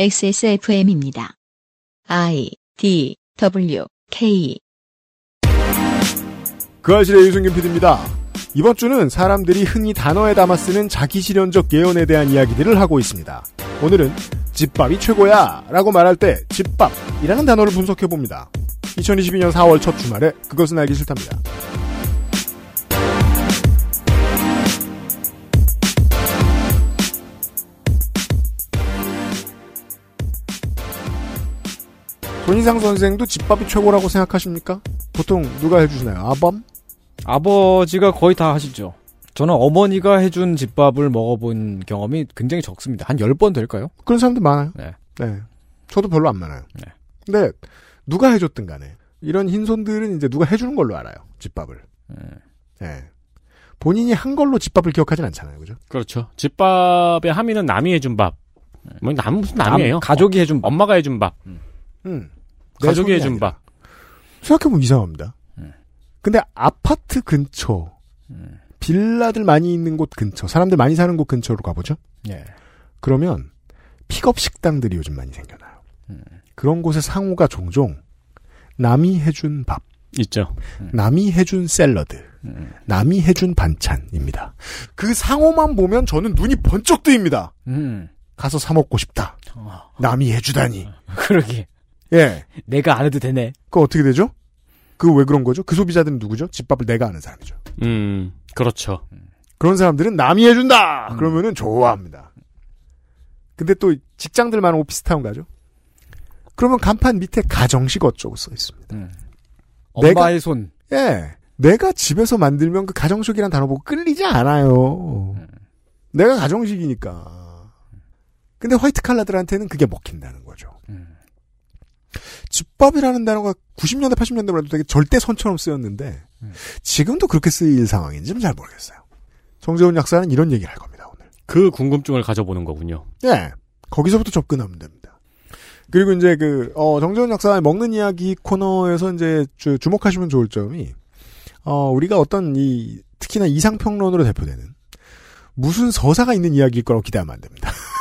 XSFM입니다. I D W K 그 아실의 유승균 PD입니다. 이번 주는 사람들이 흔히 단어에 담아 쓰는 자기 실현적 예언에 대한 이야기들을 하고 있습니다. 오늘은 집밥이 최고야 라고 말할 때 집밥이라는 단어를 분석해 봅니다. 2022년 4월 첫 주말에 그것은 알기 싫답니다. 손희상 선생도 집밥이 최고라고 생각하십니까? 보통 누가 해주시나요? 아범? 아버지가 거의 다 하시죠. 저는 어머니가 해준 집밥을 먹어본 경험이 굉장히 적습니다. 한 10번 될까요? 그런 사람들 많아요. 네. 네. 저도 별로 안 많아요. 네. 근데 누가 해줬든 간에 이런 흰손들은 이제 누가 해주는 걸로 알아요. 집밥을. 음. 네. 본인이 한 걸로 집밥을 기억하진 않잖아요. 그죠? 그렇죠. 집밥의 함의는 남이 해준 밥. 뭐 남, 무슨 남이에요? 남- 가족이 해준 밥. 엄마가 해준 밥. 음. 내 가족이 해준. 밥. 생각해보면 이상합니다. 음. 근데 아파트 근처, 빌라들 많이 있는 곳 근처, 사람들 많이 사는 곳 근처로 가보죠? 예. 그러면 픽업 식당들이 요즘 많이 생겨나요. 음. 그런 곳의 상호가 종종 남이 해준 밥, 있죠. 남이 해준 샐러드, 음. 남이 해준 반찬입니다. 그 상호만 보면 저는 눈이 번쩍 뜨입니다. 음. 가서 사 먹고 싶다. 어, 남이 해주다니. 그러게. 예. 내가 안 해도 되네. 그거 어떻게 되죠? 그 왜 그런 거죠? 그 소비자들은 누구죠? 집밥을 내가 아는 사람이죠. 음, 그렇죠. 그런 사람들은 남이 음. 해준다! 그러면은 좋아합니다. 근데 또 직장들 많은 오피스타운 가죠? 그러면 간판 밑에 가정식 어쩌고 써 있습니다. 음. 내가- 엄마의 손. 예. 내가 집에서 만들면 그 가정식이란 단어 보고 끌리지 않아요. 음. 내가 가정식이니까. 근데 화이트 칼라들한테는 그게 먹힌다는 거죠. 음. 집밥이라는 단어가 90년대, 80년대만 해도 되게 절대 선처럼 쓰였는데, 음. 지금도 그렇게 쓰일 상황인지는 잘 모르겠어요. 정재훈 약사는 이런 얘기를 할 겁니다, 오늘. 그 궁금증을 가져보는 거군요. 예. 거기서부터 접근하면 됩니다. 그리고 이제 그, 어, 정재훈 약사의 먹는 이야기 코너에서 이제 주, 주목하시면 좋을 점이, 어, 우리가 어떤 이, 특히나 이상평론으로 대표되는 무슨 서사가 있는 이야기일 거라고 기대하면 안 됩니다.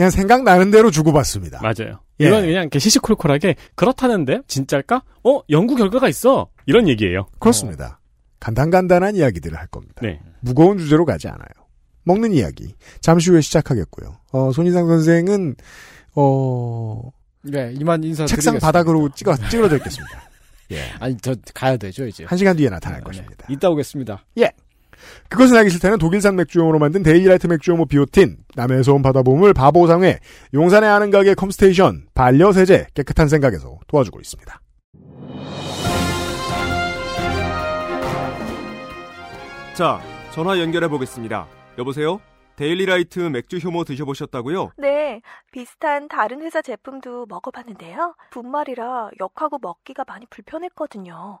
그냥 생각나는 대로 주고받습니다. 맞아요. 예. 이건 그냥 이렇게 시시콜콜하게 그렇다는데 진짜일까? 어 연구 결과가 있어 이런 얘기예요. 그렇습니다. 간단간단한 이야기들을 할 겁니다. 네. 무거운 주제로 가지 않아요. 먹는 이야기. 잠시 후에 시작하겠고요. 어, 손희상 선생은, 어, 네, 이만 인사 책상 바닥으로 찍어, 찌그러져 있겠습니다. 예. 아니, 저 가야 되죠, 이제. 한 시간 뒤에 나타날 네, 것입니다. 네. 이따 오겠습니다. 그것은 알기 싫다는 독일산 맥주효모로 만든 데일리라이트 맥주효모 비오틴, 남해에서 온 바다보물 바보상회, 용산에 아는 가게 컴스테이션, 반려세제, 깨끗한 생각에서 도와주고 있습니다. 자, 전화 연결해 보겠습니다. 여보세요? 데일리라이트 맥주 효모 드셔보셨다고요? 네, 비슷한 다른 회사 제품도 먹어봤는데요. 분말이라 역하고 먹기가 많이 불편했거든요.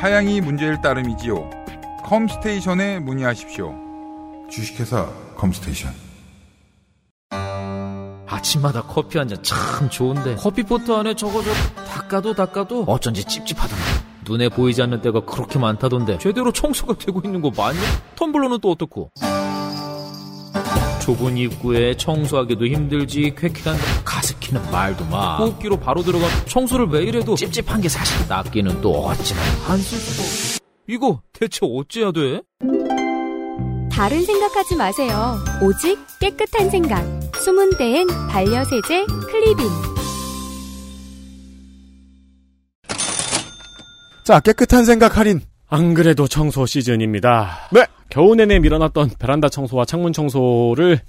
사양이 문제일 따름이지요. 컴스테이션에 문의하십시오. 주식회사 컴스테이션. 아침마다 커피 한 잔 참 좋은데 커피포트 안에 저거 저 닦아도 닦아도 어쩐지 찝찝하던데 눈에 보이지 않는 때가 그렇게 많다던데 제대로 청소가 되고 있는 거 맞냐? 텀블러는 또 어떻고? 좁은 입구에 청소하기도 힘들지 쾌쾌한 가습기는 말도 마 호흡기로 바로 들어가 청소를 매일 해도 찝찝한 게 사실 낫기는 또 어찌나 안쓸없 이거 대체 어째야 돼? 다른 생각하지 마세요. 오직 깨끗한 생각. 숨은 때엔 반려세제 클리빈. 자, 깨끗한 생각 할인. 안 그래도 청소 시즌입니다. 네. 겨우 내내 밀어놨던 베란다 청소와 창문 청소를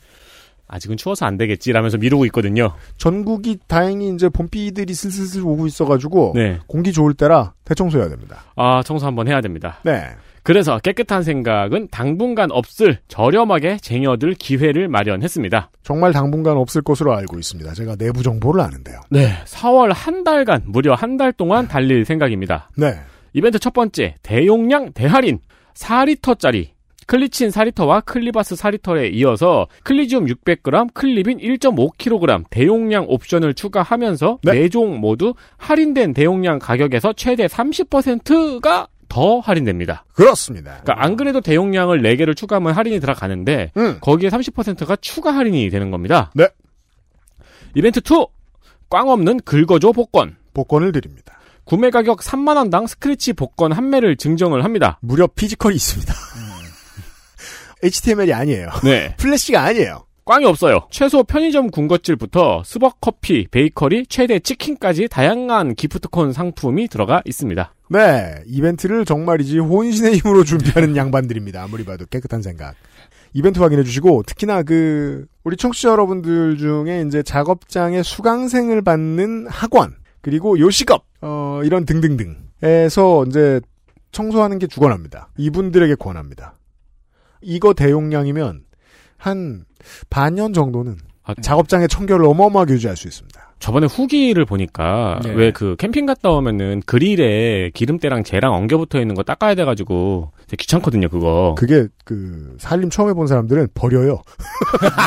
아직은 추워서 안 되겠지라면서 미루고 있거든요. 전국이 다행히 이제 봄비들이 슬슬슬 오고 있어가지고 네. 공기 좋을 때라 대청소해야 됩니다. 아 청소 한번 해야 됩니다. 네. 그래서 깨끗한 생각은 당분간 없을 저렴하게 쟁여둘 기회를 마련했습니다. 정말 당분간 없을 것으로 알고 있습니다. 제가 내부 정보를 아는데요. 네. 4월 한 달간 무려 한 달 동안 달릴 생각입니다. 네. 이벤트 첫 번째 대용량 대할인 4리터짜리 클리친 4리터와 클리바스 4리터에 이어서 클리지움 600g, 클리빈 1.5kg 대용량 옵션을 추가하면서 네. 네종 모두 할인된 대용량 가격에서 최대 30%가 더 할인됩니다. 그렇습니다. 그러니까 안 그래도 대용량을 4개를 추가하면 할인이 들어가는데 음. 거기에 30%가 추가 할인이 되는 겁니다. 네. 이벤트 2. 꽝 없는 긁어줘 복권. 복권을 드립니다. 구매 가격 3만 원당 스크래치 복권 한 매를 증정을 합니다. 무려 physical이 있습니다. HTML이 아니에요. 네. 플래시가 아니에요. 꽝이 없어요. 최소 편의점 군것질부터 스벅 커피, 베이커리, 최대 치킨까지 다양한 기프트콘 상품이 들어가 있습니다. 네, 이벤트를 정말이지 혼신의 힘으로 준비하는 양반들입니다. 아무리 봐도 깨끗한 생각. 이벤트 확인해 주시고 특히나 그 우리 청취자 여러분들 중에 이제 작업장에 수강생을 받는 학원 그리고 요식업 어 이런 등등등에서 이제 청소하는 게 주관합니다. 이분들에게 권합니다. 이거 대용량이면 한 반년 정도는 아, 작업장의 청결을 어마어마하게 유지할 수 있습니다. 저번에 후기를 보니까 네. 왜그 캠핑 갔다 오면은 그릴에 기름때랑 재랑 엉겨 붙어 있는 거 닦아야 돼 가지고 되게 귀찮거든요 그거. 그게 그 살림 처음 해본 사람들은 버려요.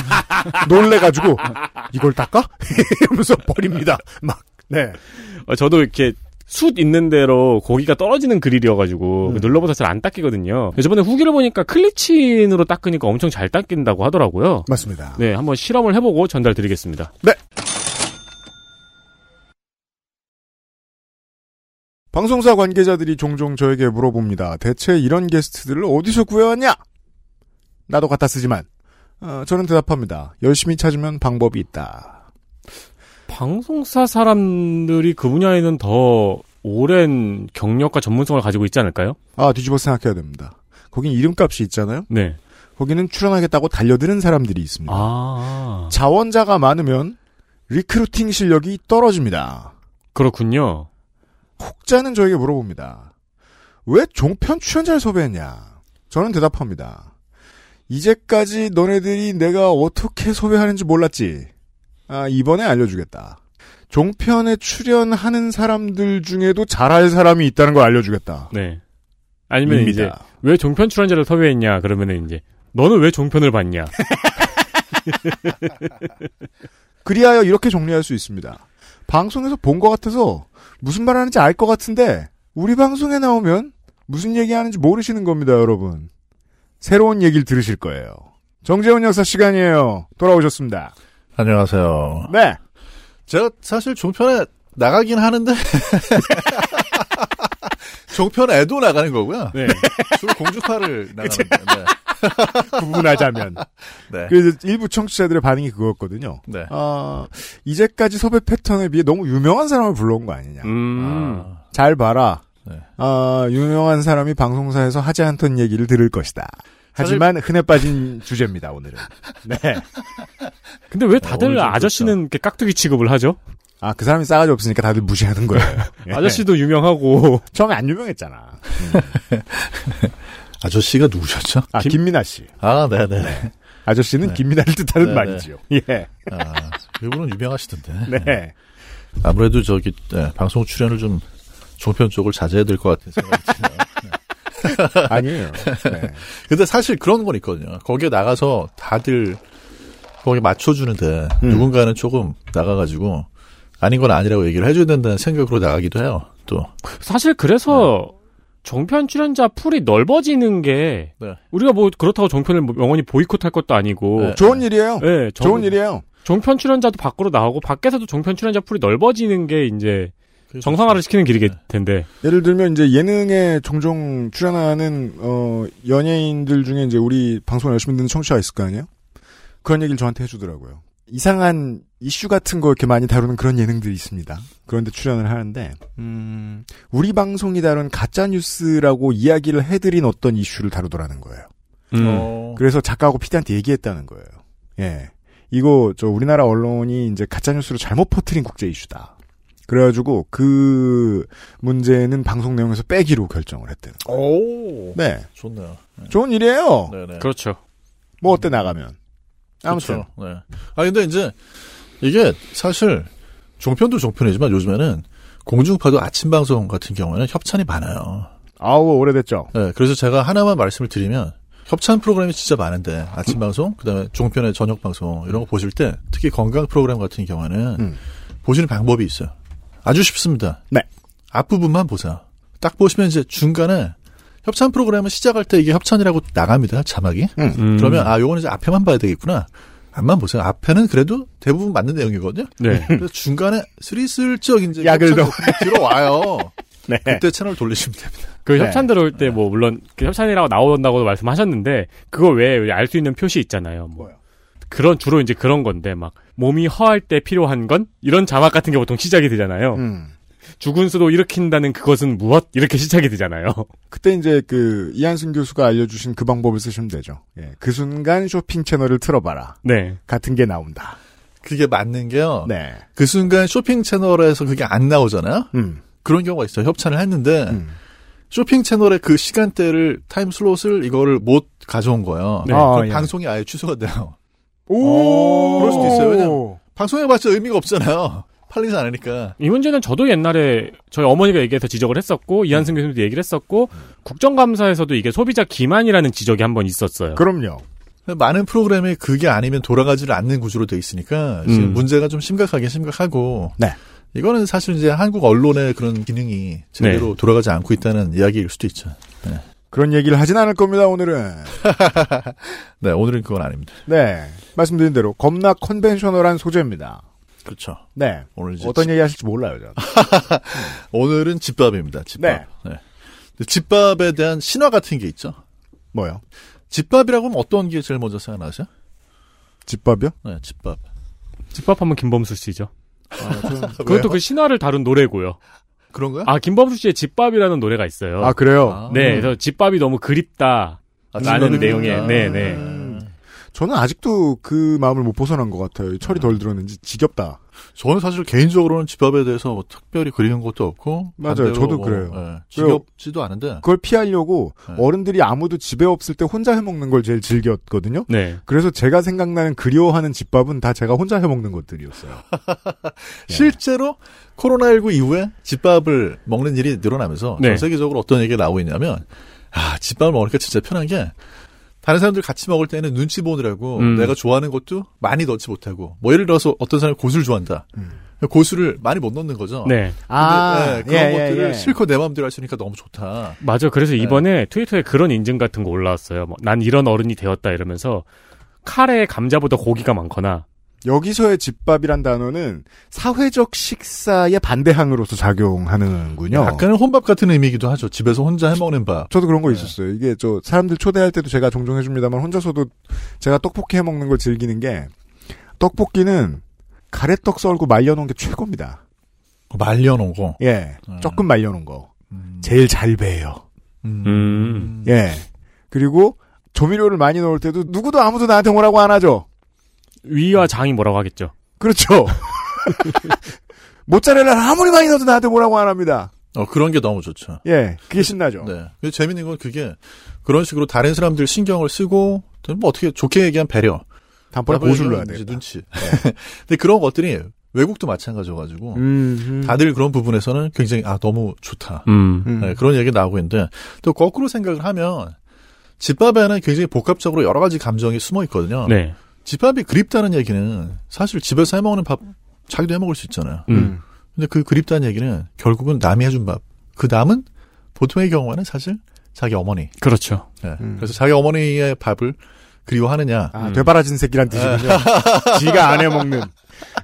놀래 가지고 이걸 닦아? 이러면서 버립니다. 막 네. 어, 저도 이렇게 숯 있는 대로 고기가 떨어지는 그릴이어가지고 음. 눌러봐서 잘안 닦이거든요. 저번에 후기를 보니까 클리친으로 닦으니까 엄청 잘 닦인다고 하더라고요. 맞습니다. 네, 한번 실험을 해보고 전달드리겠습니다. 방송사 관계자들이 종종 저에게 물어봅니다. 대체 이런 게스트들을 어디서 구해왔냐? 나도 갖다 쓰지만 어, 저는 대답합니다. 열심히 찾으면 방법이 있다. 방송사 사람들이 그 분야에는 더 오랜 경력과 전문성을 가지고 있지 않을까요? 아 뒤집어 생각해야 됩니다. 거긴 이름값이 있잖아요. 네. 거기는 출연하겠다고 달려드는 사람들이 있습니다. 아, 자원자가 많으면 recruiting 실력이 떨어집니다. 그렇군요. 혹자는 저에게 물어봅니다. 왜 종편 출연자를 섭외했냐? 저는 대답합니다. 이제까지 너네들이 내가 어떻게 섭외하는지 몰랐지. 아, 이번에 알려주겠다. 종편에 출연하는 사람들 중에도 잘할 사람이 있다는 걸 알려주겠다. 네. 아니면 입니다. 이제 왜 종편 출연자를 섭외했냐 그러면은 이제 너는 왜 종편을 봤냐? 그리하여 이렇게 정리할 수 있습니다. 방송에서 본 것 같아서 무슨 말 하는지 알 것 같은데 우리 방송에 나오면 무슨 얘기하는지 모르시는 겁니다, 여러분. 새로운 얘기를 들으실 거예요. 정재훈 역사 시간이에요. 돌아오셨습니다. 안녕하세요. 네. 제가 사실 종편에 나가긴 하는데 종편에도 나가는 거고요. 네. 주로 공주파를 나가는데. 네. 구분하자면. 네. 그래서 일부 청취자들의 반응이 그거였거든요. 네. 아, 이제까지 섭외 패턴에 비해 너무 유명한 사람을 불러온 거 아니냐. 음. 아, 잘 봐라. 네. 아, 유명한 사람이 방송사에서 하지 않던 얘기를 들을 것이다. 하지만 흔해 빠진 주제입니다, 오늘은. 네. 근데 왜 다들 좀 아저씨는 이렇게 깍두기 취급을 하죠? 아, 그 사람이 싸가지 없으니까 다들 무시하는 거예요. 예. 아저씨도 유명하고 처음에 안 유명했잖아. 아저씨가 누구셨죠? 아, 김- 김민아 씨. 아, 네네. 아저씨는 네. 김민아를 뜻하는 네, 말이지요. 예. 아, 그분은 유명하시던데. 네. 아무래도 저기 네, 방송 출연을 좀 종편 쪽을 자제해야 될 것 같은 생각이 드네요. 아니에요. 네. 근데 사실 그런 건 있거든요. 거기에 나가서 다들 거기에 맞춰주는데 음. 누군가는 조금 나가가지고 아닌 건 아니라고 얘기를 해줘야 된다는 생각으로 나가기도 해요. 또 사실 그래서 종편 출연자 풀이 넓어지는 게 네. 우리가 뭐 그렇다고 종편을 뭐 영원히 보이콧할 것도 아니고 네. 좋은 일이에요. 네, 저- 좋은 일이에요. 종편 출연자도 밖으로 나오고 밖에서도 종편 출연자 풀이 넓어지는 게 이제 정상화를 시키는 길이겠 네. 텐데 예를 들면 이제 예능에 종종 출연하는 어 연예인들 중에 이제 우리 방송 열심히 듣는 청취자가 있을 거 아니에요? 그런 얘기를 저한테 해주더라고요. 이상한 이슈 같은 거 이렇게 많이 다루는 그런 예능들이 있습니다. 그런데 출연을 하는데 음, 우리 방송이 다룬 가짜 뉴스라고 이야기를 해드린 어떤 이슈를 다루더라는 거예요. 음. 어, 그래서 작가하고 PD한테 얘기했다는 거예요. 예. 이거 저 우리나라 언론이 이제 가짜 뉴스를 잘못 퍼뜨린 국제 이슈다. 그래가지고 그 문제는 방송 내용에서 빼기로 결정을 했대요. 오. 네. 좋네요. 좋은 일이에요. 네네. 그렇죠. 뭐 어때 나가면. 아무튼. 그렇죠. 네. 아 근데 이제 이게 사실 종편도 종편이지만 요즘에는 공중파도 아침 방송 같은 경우에는 협찬이 많아요. 아우 오래됐죠. 네. 그래서 제가 하나만 말씀을 드리면 협찬 프로그램이 진짜 많은데 아침 방송 그다음에 종편의 저녁 방송 이런 거 보실 때 특히 건강 프로그램 같은 경우에는 음. 보시는 방법이 있어요. 아주 쉽습니다. 네. 앞부분만 보세요. 딱 보시면 이제 중간에 협찬 프로그램은 시작할 때 이게 협찬이라고 나갑니다. 자막이. 음. 그러면 아 요거는 이제 앞에만 봐야 되겠구나. 앞만 보세요. 앞에는 그래도 대부분 맞는 내용이거든요. 네. 그래서 중간에 스리슬쩍 이제 약을 들어와요. 네. 그때 채널 돌리시면 됩니다. 그 네. 협찬 들어올 때 뭐 물론 그 협찬이라고 나온다고도 말씀하셨는데 그거 외에 알 수 있는 표시 있잖아요. 뭐. 뭐요? 그런 주로 이제 그런 건데 막 몸이 허할 때 필요한 건 이런 자막 같은 게 보통 시작이 되잖아요. 음. 죽은 소도 일으킨다는 그것은 무엇 이렇게 시작이 되잖아요. 그때 이제 그 이한승 교수가 알려주신 그 방법을 쓰시면 되죠. 예. 그 순간 쇼핑 채널을 틀어봐라. 네. 같은 게 나온다. 그게 맞는 게요. 네. 그 순간 쇼핑 채널에서 그게 안 나오잖아요. 음. 그런 경우가 있어요. 협찬을 했는데 음. 쇼핑 채널의 그 시간대를 time slot을 이거를 못 가져온 거예요. 네. 아, 그럼 예. 방송이 아예 취소가 돼요. 오. 그럴 수도 있어요. 왜냐면 방송해봤자 의미가 없잖아요. 팔리지 않으니까. 이 문제는 저도 옛날에 저희 어머니가 얘기해서 지적을 했었고 이한승 교수님도 얘기를 했었고 국정감사에서도 이게 소비자 기만이라는 지적이 한 번 있었어요. 그럼요. 많은 프로그램이 그게 아니면 돌아가지를 않는 구조로 돼 있으니까 지금 음. 문제가 좀 심각하게 심각하고. 네. 이거는 사실 이제 한국 언론의 그런 기능이 제대로 네. 돌아가지 않고 있다는 이야기일 수도 있죠. 네. 그런 얘기를 하진 않을 겁니다, 오늘은. 네, 오늘은 그건 아닙니다. 네. 말씀드린 대로 겁나 컨벤셔널한 소재입니다. 그렇죠. 네. 오늘 어떤 집- 얘기 하실지 몰라요, 저는. 오늘은 집밥입니다. 집밥. 네. 네. 집밥에 대한 신화 같은 게 있죠. 뭐요? 집밥이라고 하면 어떤 게 제일 먼저 생각나죠? 집밥이요? 네, 집밥. 집밥 하면 김범수 씨죠. 아, 그것도 그 신화를 다룬 노래고요. 그런 거야? 아 김범수 씨의 집밥이라는 노래가 있어요. 아, 그래요? 아. 네, 그래서 집밥이 너무 그립다. 아, 라는 집밥이 내용의 그립다. 네, 네. 음. 저는 아직도 그 마음을 못 벗어난 것 같아요. 철이 덜 들었는지 지겹다. 저는 사실 개인적으로는 집밥에 대해서 뭐 특별히 그리는 것도 없고 맞아요. 저도 뭐, 그래요. 예, 지겹지도 않은데 그걸 피하려고 네. 어른들이 아무도 집에 없을 때 혼자 해 먹는 걸 제일 즐겼거든요. 네. 그래서 제가 생각나는 그리워하는 집밥은 다 제가 혼자 해 먹는 것들이었어요. 예. 실제로 코로나19 이후에 집밥을 먹는 일이 늘어나면서 네. 전 세계적으로 어떤 얘기가 나오고 있냐면 아 집밥을 먹으니까 진짜 편한 게 다른 사람들 같이 먹을 때는 눈치 보느라고 음. 내가 좋아하는 것도 많이 넣지 못하고 뭐 예를 들어서 어떤 사람이 고수를 좋아한다 음. 고수를 많이 못 넣는 거죠 네. 근데, 네, 그런 예, 예, 것들을 예. 실컷 내 마음대로 할 수 있으니까 너무 좋다 맞아. 그래서 이번에 트위터에 그런 인증 같은 거 올라왔어요. 뭐, 난 이런 어른이 되었다 이러면서 카레에 감자보다 고기가 많거나 여기서의 집밥이란 단어는 사회적 식사의 반대항으로서 작용하는군요. 약간은 혼밥 같은 의미이기도 하죠 집에서 혼자 해먹는 밥 저도 그런 거 네. 있었어요. 이게 저 사람들 초대할 때도 제가 종종 해줍니다만 혼자서도 제가 떡볶이 해 먹는 걸 즐기는 게 떡볶이는 가래떡 썰고 말려놓은 게 최고입니다. 말려놓은 거 예, 음. 조금 말려놓은 거 음. 제일 잘 배요. 음. 음. 예, 그리고 조미료를 많이 넣을 때도 누구도 아무도 나한테 뭐라고 안 하죠. 위와 장이 뭐라고 하겠죠. 그렇죠. 모짜렐라를 아무리 많이 넣어도 나한테 뭐라고 안 합니다. 어, 그런 게 너무 좋죠 예, 그게 신나죠. 네. 근데 재밌는 건 그게 그런 식으로 다른 사람들 신경을 쓰고 뭐 어떻게 좋게 얘기한 배려. 단번에 이제 돼. 눈치. 근데 그런 것들이 외국도 마찬가지여가지고 음, 다들 그런 부분에서는 굉장히 아 너무 좋다. 음. 음. 네, 그런 얘기 나오고 있는데 또 거꾸로 생각을 하면 집밥에는 굉장히 복합적으로 여러 가지 감정이 숨어 있거든요. 네. 집밥이 그립다는 얘기는 사실 집에서 해먹는 밥 자기도 해먹을 수 있잖아요. 음. 근데 그 그립다는 얘기는 결국은 남이 해준 밥. 그 남은 보통의 경우에는 사실 자기 어머니. 그렇죠. 네. 음. 그래서 자기 어머니의 밥을 그리워하느냐. 아, 음. 되바라진 새끼란 뜻이군요. 지가 안 해먹는.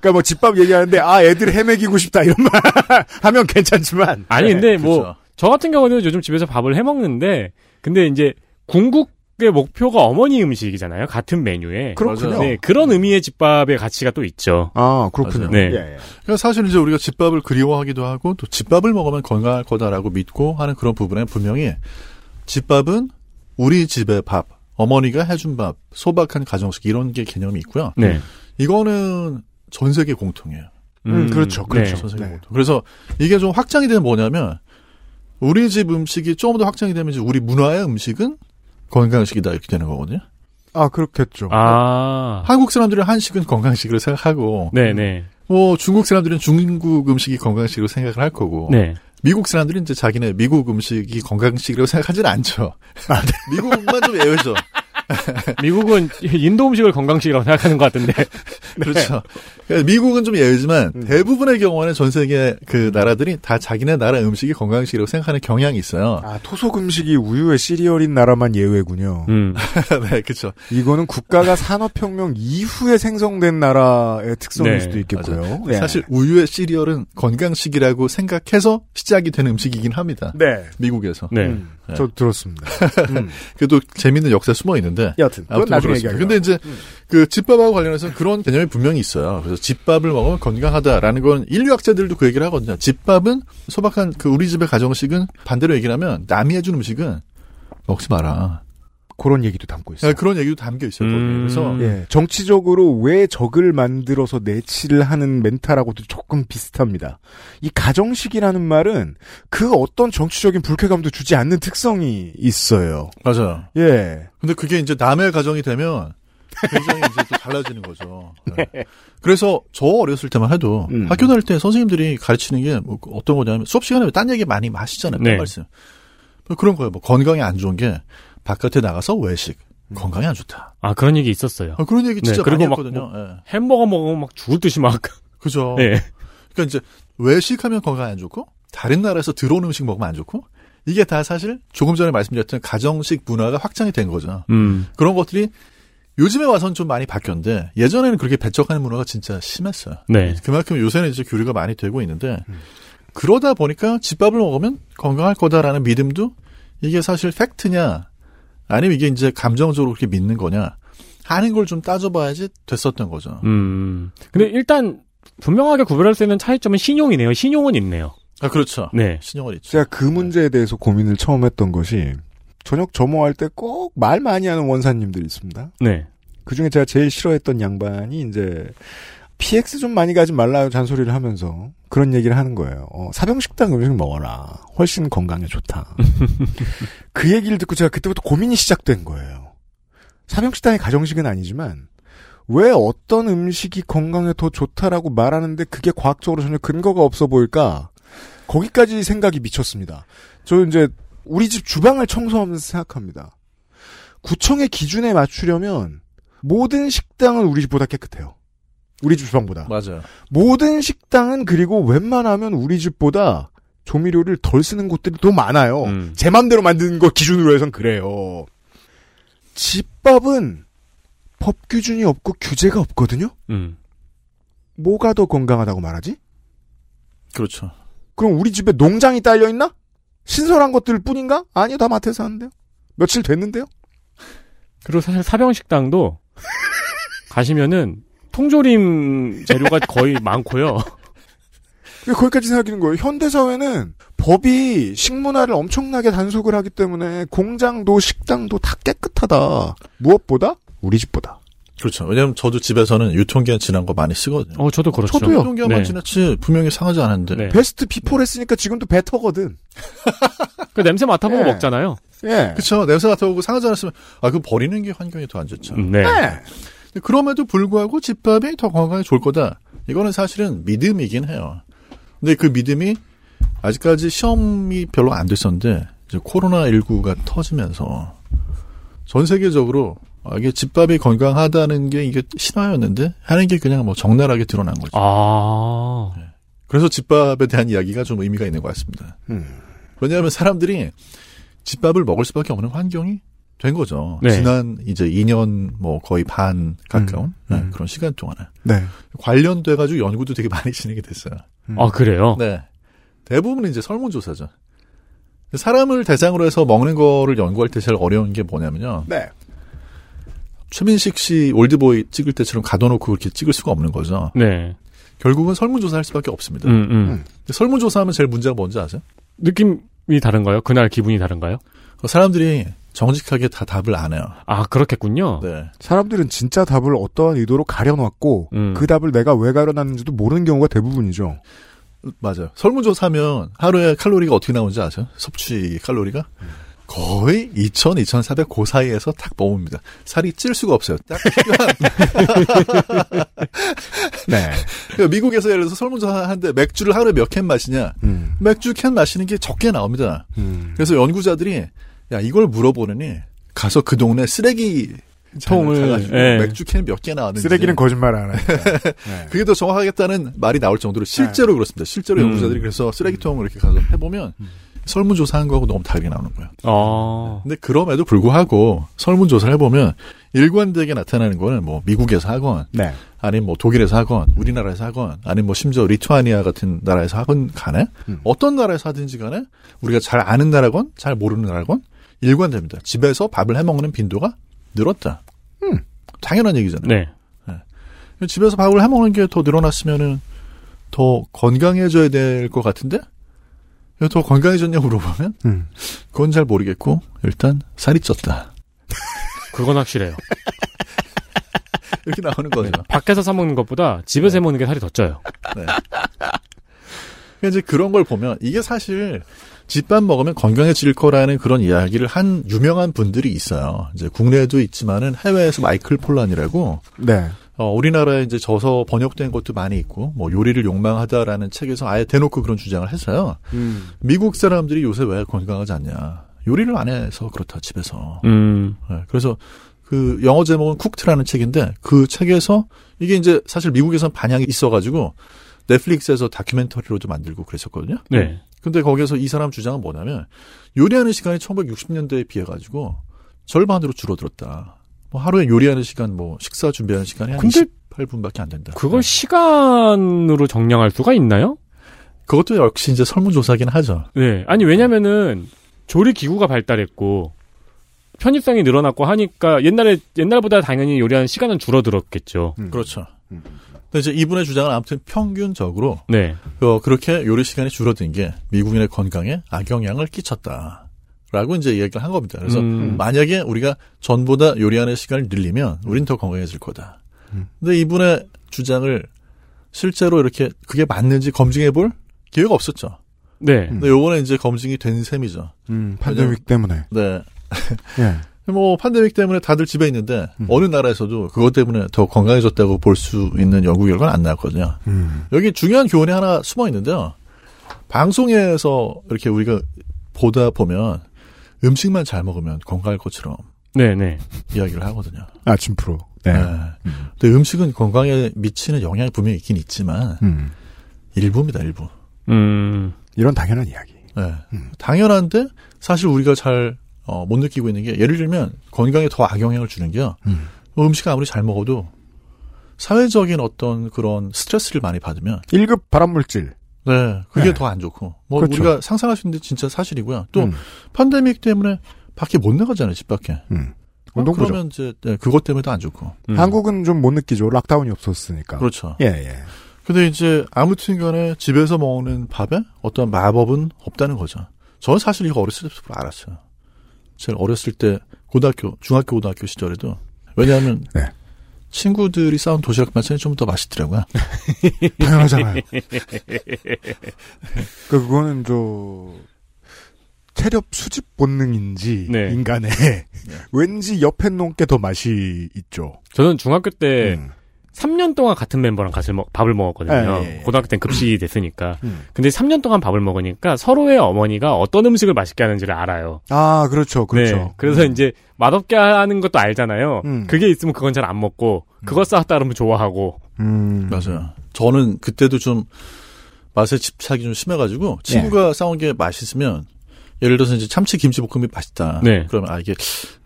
그러니까 뭐 집밥 얘기하는데 아 애들 해먹이고 싶다 이런 말 하면 괜찮지만 아니 근데 뭐 그렇죠. 저 같은 경우는 요즘 집에서 밥을 해 먹는데 근데 이제 궁극 의 목표가 어머니 음식이잖아요. 같은 메뉴에. 그렇군요. 네, 그런 의미의 집밥의 가치가 또 있죠. 아 그렇군요. 네. 예, 예. 그러니까 사실 이제 우리가 집밥을 그리워하기도 하고 또 집밥을 먹으면 건강할 거다라고 믿고 하는 그런 부분에 분명히 집밥은 우리 집의 밥, 어머니가 해준 밥, 소박한 가정식 이런 게 개념이 있고요. 네. 이거는 전 세계 공통이에요. 음, 그렇죠, 그렇죠. 네. 선생님도. 그래서 이게 좀 확장이 되면 뭐냐면 우리 집 음식이 좀더 확장이 되면 이제 우리 문화의 음식은 건강식이다 이렇게 되는 거거든요. 아 그렇겠죠. 아. 한국 사람들은 한식은 건강식으로 생각하고, 네네. 뭐 중국 사람들은 중국 음식이 건강식으로 생각을 할 거고, 네. 미국 사람들은 이제 자기네 미국 음식이 건강식이라고 생각하지는 않죠. 아, 네. 미국만 좀 예외죠. 미국은 인도 음식을 건강식이라고 생각하는 것 같은데. 그렇죠. 그러니까 미국은 좀 예외지만 음. 대부분의 경우는 전 세계 그 나라들이 다 자기네 나라 음식이 건강식이라고 생각하는 경향이 있어요. 아 토속 음식이 우유의 시리얼인 나라만 예외군요. 음. 네, 그렇죠. 이거는 국가가 산업혁명 이후에 생성된 나라의 특성일 네, 수도 있겠고요. 예. 사실 우유의 시리얼은 건강식이라고 생각해서 시작이 된 음식이긴 합니다. 네. 미국에서. 네. 음, 저 들었습니다. 음. 그래도 재밌는 역사 숨어 있는데. 여튼 그건 나중에. 얘기하죠. 근데 이제 그 집밥하고 관련해서 그런 개념이 분명히 있어요. 그래서 집밥을 먹으면 건강하다라는 건 인류학자들도 그 얘기를 하거든요. 집밥은 소박한 그 우리 집의 가정식은 반대로 얘기를 하면 남이 해준 음식은 먹지 마라. 그런 얘기도 담고 있어요. 네, 그런 얘기도 담겨 있어요. 음. 그래서 예, 정치적으로 왜 적을 만들어서 내치를 하는 멘탈하고도 조금 비슷합니다. 이 가정식이라는 말은 그 어떤 정치적인 불쾌감도 주지 않는 특성이 있어요. 맞아요. 예. 근데 그게 이제 남의 가정이 되면 굉장히 이제 또 달라지는 거죠. 네. 그래서 저 어렸을 때만 해도 음. 학교 다닐 때 선생님들이 가르치는 게 뭐 어떤 거냐면 수업 시간에 딴 얘기 많이 하시잖아요. 네. 딴 말씀. 뭐 그런 거예요. 뭐 건강에 안 좋은 게 바깥에 나가서 외식. 건강에 안 좋다. 아, 그런 얘기 있었어요. 아, 그런 얘기 진짜 네, 그리고 많이 막 했거든요. 뭐 예. 햄버거 먹으면 막 죽을 듯이 막. 그죠. 네. 그러니까 이제 외식하면 건강에 안 좋고 다른 나라에서 들어온 음식 먹으면 안 좋고 이게 다 사실 조금 전에 말씀드렸던 가정식 문화가 확장이 된 거죠. 음. 그런 것들이 요즘에 와서는 좀 많이 바뀌었는데 예전에는 그렇게 배척하는 문화가 진짜 심했어요. 네. 그만큼 요새는 이제 교류가 많이 되고 있는데 그러다 보니까 집밥을 먹으면 건강할 거다라는 믿음도 이게 사실 팩트냐 아니면 이게 이제 감정적으로 그렇게 믿는 거냐 하는 걸 좀 따져봐야지 됐었던 거죠. 음. 근데 일단 분명하게 구별할 수 있는 차이점은 신용이네요. 신용은 있네요. 아 그렇죠. 네. 신용을 있죠. 제가 그 문제에 대해서 고민을 처음 했던 것이 저녁 점호할 때 꼭 말 많이 하는 원사님들이 있습니다. 네. 그 중에 제가 제일 싫어했던 양반이 이제 PX 좀 많이 가지 말라요 잔소리를 하면서 그런 얘기를 하는 거예요. 어, 사병식당 음식 먹어라. 훨씬 건강에 좋다. 그 얘기를 듣고 제가 그때부터 고민이 시작된 거예요. 사병식당의 가정식은 아니지만 왜 어떤 음식이 건강에 더 좋다라고 말하는데 그게 과학적으로 전혀 근거가 없어 보일까? 거기까지 생각이 미쳤습니다. 저 이제 우리 집 주방을 청소하면서 생각합니다. 구청의 기준에 맞추려면 모든 식당은 우리 집보다 깨끗해요. 우리 집 주방보다. 맞아요. 모든 식당은 그리고 웬만하면 우리 집보다 조미료를 덜 쓰는 곳들이 더 많아요. 음. 제 맘대로 만드는 거 기준으로 해선 그래요. 집밥은 법 규준이 없고 규제가 없거든요? 음. 뭐가 더 건강하다고 말하지? 그렇죠. 그럼 우리 집에 농장이 딸려 있나? 신선한 것들 뿐인가? 아니요, 다 마트에서 하는데요. 며칠 됐는데요? 그리고 사실 사병식당도 가시면은 통조림 재료가 거의 많고요. 거기까지 생각하는 거예요. 현대사회는 법이 식문화를 엄청나게 단속을 하기 때문에 공장도 식당도 다 깨끗하다. 무엇보다? 우리 집보다. 그렇죠. 왜냐하면 저도 집에서는 유통기한 지난 거 많이 쓰거든요. 어, 저도 그렇죠. 저도요. 유통기한만 네. 지났지 분명히 상하지 않았는데. 네. 베스트 비포를 했으니까 지금도 베터거든. 그 냄새 맡아보고 예. 먹잖아요. 예. 그렇죠. 냄새 맡아보고 상하지 않았으면 아 그 버리는 게 환경에 더 안 좋죠. 음, 네. 네. 그럼에도 불구하고 집밥이 더 건강에 좋을 거다. 이거는 사실은 믿음이긴 해요. 근데 그 믿음이 아직까지 시험이 별로 안 됐었는데 이제 코로나 19가 터지면서 전 세계적으로 아, 이게 집밥이 건강하다는 게 이게 신화였는데 하는 게 그냥 뭐 적나라하게 드러난 거죠. 아. 그래서 집밥에 대한 이야기가 좀 의미가 있는 것 같습니다. 음. 왜냐하면 사람들이 집밥을 먹을 수밖에 없는 환경이 된 거죠. 네. 지난 이제 2년 뭐 거의 반 가까운 음, 네, 음. 그런 시간 동안에 네. 관련돼 가지고 연구도 되게 많이 진행이 됐어요. 아, 그래요? 네. 대부분은 이제 설문조사죠. 사람을 대상으로 해서 먹는 거를 연구할 때 제일 어려운 게 뭐냐면요. 네. 최민식 씨 올드보이 찍을 때처럼 가둬놓고 그렇게 찍을 수가 없는 거죠. 네. 결국은 설문조사할 수밖에 없습니다. 음, 음. 근데 설문조사하면 제일 문제가 뭔지 아세요? 느낌이 다른가요? 그날 기분이 다른가요? 사람들이 정직하게 다 답을 안 해요. 아, 그렇겠군요. 네. 사람들은 진짜 답을 어떠한 의도로 가려놨고 음. 그 답을 내가 왜 가려놨는지도 모르는 경우가 대부분이죠. 맞아요. 설문조사하면 하루에 칼로리가 어떻게 나오는지 아세요? 섭취 칼로리가? 거의 2,000, 2,400그 사이에서 탁 뽑습니다. 살이 찔 수가 없어요. 딱. 네. 그러니까 미국에서 예를 들어서 설문조사 하는데 맥주를 하루에 몇 캔 마시냐? 음. 맥주 캔 마시는 게 적게 나옵니다. 음. 그래서 연구자들이 야 이걸 물어보느니 가서 그 동네 쓰레기 통을, 예. 맥주 캔 몇 개 나왔는지 쓰레기는 거짓말 안 하니까. 네. 그게 더 정확하겠다는 말이 나올 정도로 실제로 그렇습니다. 실제로 음. 연구자들이 그래서 쓰레기통을 이렇게 가서 해보면 설문조사한 거하고 너무 다르게 나오는 거예요. 어. 근데 그럼에도 불구하고 설문조사를 해보면 일관되게 나타나는 거는 뭐 미국에서 하건 네. 아니면 뭐 독일에서 하건 우리나라에서 하건 아니면 뭐 심지어 리투아니아 같은 나라에서 하건 간에 음. 어떤 나라에서 하든지 간에 우리가 잘 아는 나라건 잘 모르는 나라건 일관됩니다. 집에서 밥을 해 먹는 빈도가 늘었다. 음. 당연한 얘기잖아요. 네. 집에서 밥을 해 먹는 게 더 늘어났으면은 더 건강해져야 될 것 같은데 왜더 건강해졌냐고 물어보면 음. 그건 잘 모르겠고 일단 살이 쪘다 그건 확실해요. 이렇게 나오는 거죠. 밖에서 사 먹는 것보다 집에서 해 먹는 게 살이 더 쪄요. 네. 그러니까 이제 그런 걸 보면 이게 사실 집밥 먹으면 건강해질 거라는 그런 이야기를 한 유명한 분들이 있어요. 이제 국내에도 있지만은 해외에서 마이클 폴란이라고 네. 어, 우리나라에 이제 저서 번역된 것도 많이 있고 뭐 요리를 욕망하다라는 책에서 아예 대놓고 그런 주장을 했어요. 음. 미국 사람들이 요새 왜 건강하지 않냐? 요리를 안 해서 그렇다 집에서. 음. 네, 그래서 그 영어 제목은 쿡트라는 책인데 그 책에서 이게 이제 사실 미국에선 반향이 있어가지고 넷플릭스에서 다큐멘터리로도 만들고 그랬었거든요. 네. 근데 거기에서 이 사람 주장은 뭐냐면 요리하는 시간이 1960년대에 비해 가지고 절반으로 줄어들었다. 뭐 하루에 요리하는 시간, 뭐 식사 준비하는 시간이 한 근데 28분밖에 안 된다. 그걸 시간으로 정량할 수가 있나요? 그것도 역시 이제 설문조사긴 하죠. 네. 아니, 왜냐면은, 조리 기구가 발달했고, 편입성이 늘어났고 하니까, 옛날에, 옛날보다 당연히 요리하는 시간은 줄어들었겠죠. 음. 그렇죠. 근데 이제 이분의 주장은 아무튼 평균적으로 네. 어, 그렇게 요리 시간이 줄어든 게 미국인의 건강에 악영향을 끼쳤다. 라고 이제 이야기를 한 겁니다. 그래서 음. 만약에 우리가 전보다 요리하는 시간을 늘리면 우린 더 건강해질 거다. 음. 근데 이분의 주장을 실제로 이렇게 그게 맞는지 검증해 볼 기회가 없었죠. 네. 근데 요번에 이제 검증이 된 셈이죠. 음, 팬데믹 때문에. 네. 예. 뭐 팬데믹 때문에 다들 집에 있는데 음. 어느 나라에서도 그것 때문에 더 건강해졌다고 볼 수 있는 연구 결과는 안 나왔거든요. 음. 여기 중요한 교훈이 하나 숨어 있는데요. 방송에서 이렇게 우리가 보다 보면 음식만 잘 먹으면 건강할 것처럼 네네. 이야기를 하거든요. 아침 프로. 네. 네. 근데 음식은 건강에 미치는 영향이 분명히 있긴 있지만 음. 일부입니다, 일부. 음. 이런 당연한 이야기. 네. 음. 당연한데 사실 우리가 잘 어, 못 느끼고 있는 게 예를 들면 건강에 더 악영향을 주는 게요. 음. 음식을 아무리 잘 먹어도 사회적인 어떤 그런 스트레스를 많이 받으면 1급 발암물질. 네, 그게 네. 더안 좋고 뭐 그렇죠. 우리가 상상할 수 있는데 진짜 사실이고요. 또 음. 팬데믹 때문에 밖에 못 나가잖아요, 집 밖에. 음. 어, 운동부죠. 그러면 이제 네, 그것 때문에도 안 좋고. 음. 한국은 좀 못 느끼죠. 락다운이 없었으니까. 그렇죠. 예, 예. 근데 이제 아무튼간에 집에서 먹는 밥에 어떤 마법은 없다는 거죠. 저는 사실 이거 어렸을 때부터 알았어요. 제가 어렸을 때 고등학교, 중학교, 고등학교 시절에도 왜냐하면 네. 친구들이 싸운 도시락 반찬이 좀 더 맛있더라고요. 당연하잖아요. 그, 그거는 저, 체력 수집 본능인지, 네. 인간의, 왠지 옆에 놓은 게 더 맛이 있죠. 저는 중학교 때 음. 3년 동안 같은 멤버랑 같이 먹- 밥을 먹었거든요. 예, 예, 예. 고등학교 땐 급식이 됐으니까. 음. 근데 3년 동안 밥을 먹으니까 서로의 어머니가 어떤 음식을 맛있게 하는지를 알아요. 아, 그렇죠, 그렇죠. 네. 그래서 음. 이제 맛없게 하는 것도 알잖아요. 음. 그게 있으면 그건 잘 안 먹고 그거 쌓았다 그러면 좋아하고. 음. 맞아요. 저는 그때도 좀 맛에 집착이 좀 심해가지고 친구가 싸운 게 맛있으면 예를 들어서 이제 참치 김치 볶음이 맛있다. 네. 그러면 아 이게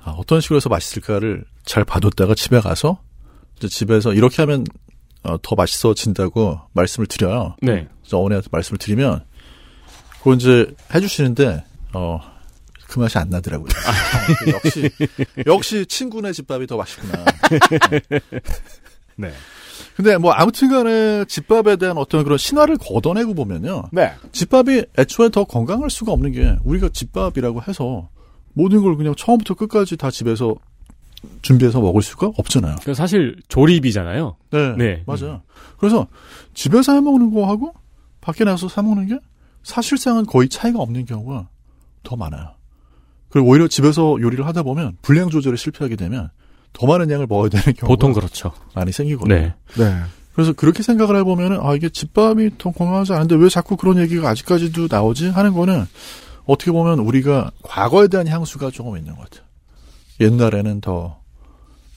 아, 어떤 식으로 해서 맛있을까를 잘 봐뒀다가 집에 가서 집에서 이렇게 하면 어, 더 맛있어진다고 말씀을 드려요. 네. 그래서 어머니한테 말씀을 드리면 그거 이제 해주시는데 어. 그 맛이 안 나더라고요. 아, 역시 역시 친구네 집밥이 더 맛있구나. 네. 근데 뭐 아무튼간에 집밥에 대한 어떤 그런 신화를 걷어내고 보면요. 네. 집밥이 애초에 더 건강할 수가 없는 게 우리가 집밥이라고 해서 모든 걸 그냥 처음부터 끝까지 다 집에서 준비해서 먹을 수가 없잖아요. 그 사실 조립이잖아요. 네, 네. 맞아요. 그래서 집에서 해 먹는 거하고 밖에 나가서 사 먹는 게 사실상은 거의 차이가 없는 경우가 더 많아요. 그리고 오히려 집에서 요리를 하다 보면 분량 조절에 실패하게 되면 더 많은 양을 먹어야 되는 경우가 보통 그렇죠. 많이 생기거든요. 네. 네. 그래서 그렇게 생각을 해보면은 아 이게 집밥이 더 건강하지 않은데 왜 자꾸 그런 얘기가 아직까지도 나오지 하는 거는 어떻게 보면 우리가 과거에 대한 향수가 조금 있는 것 같아요. 옛날에는 더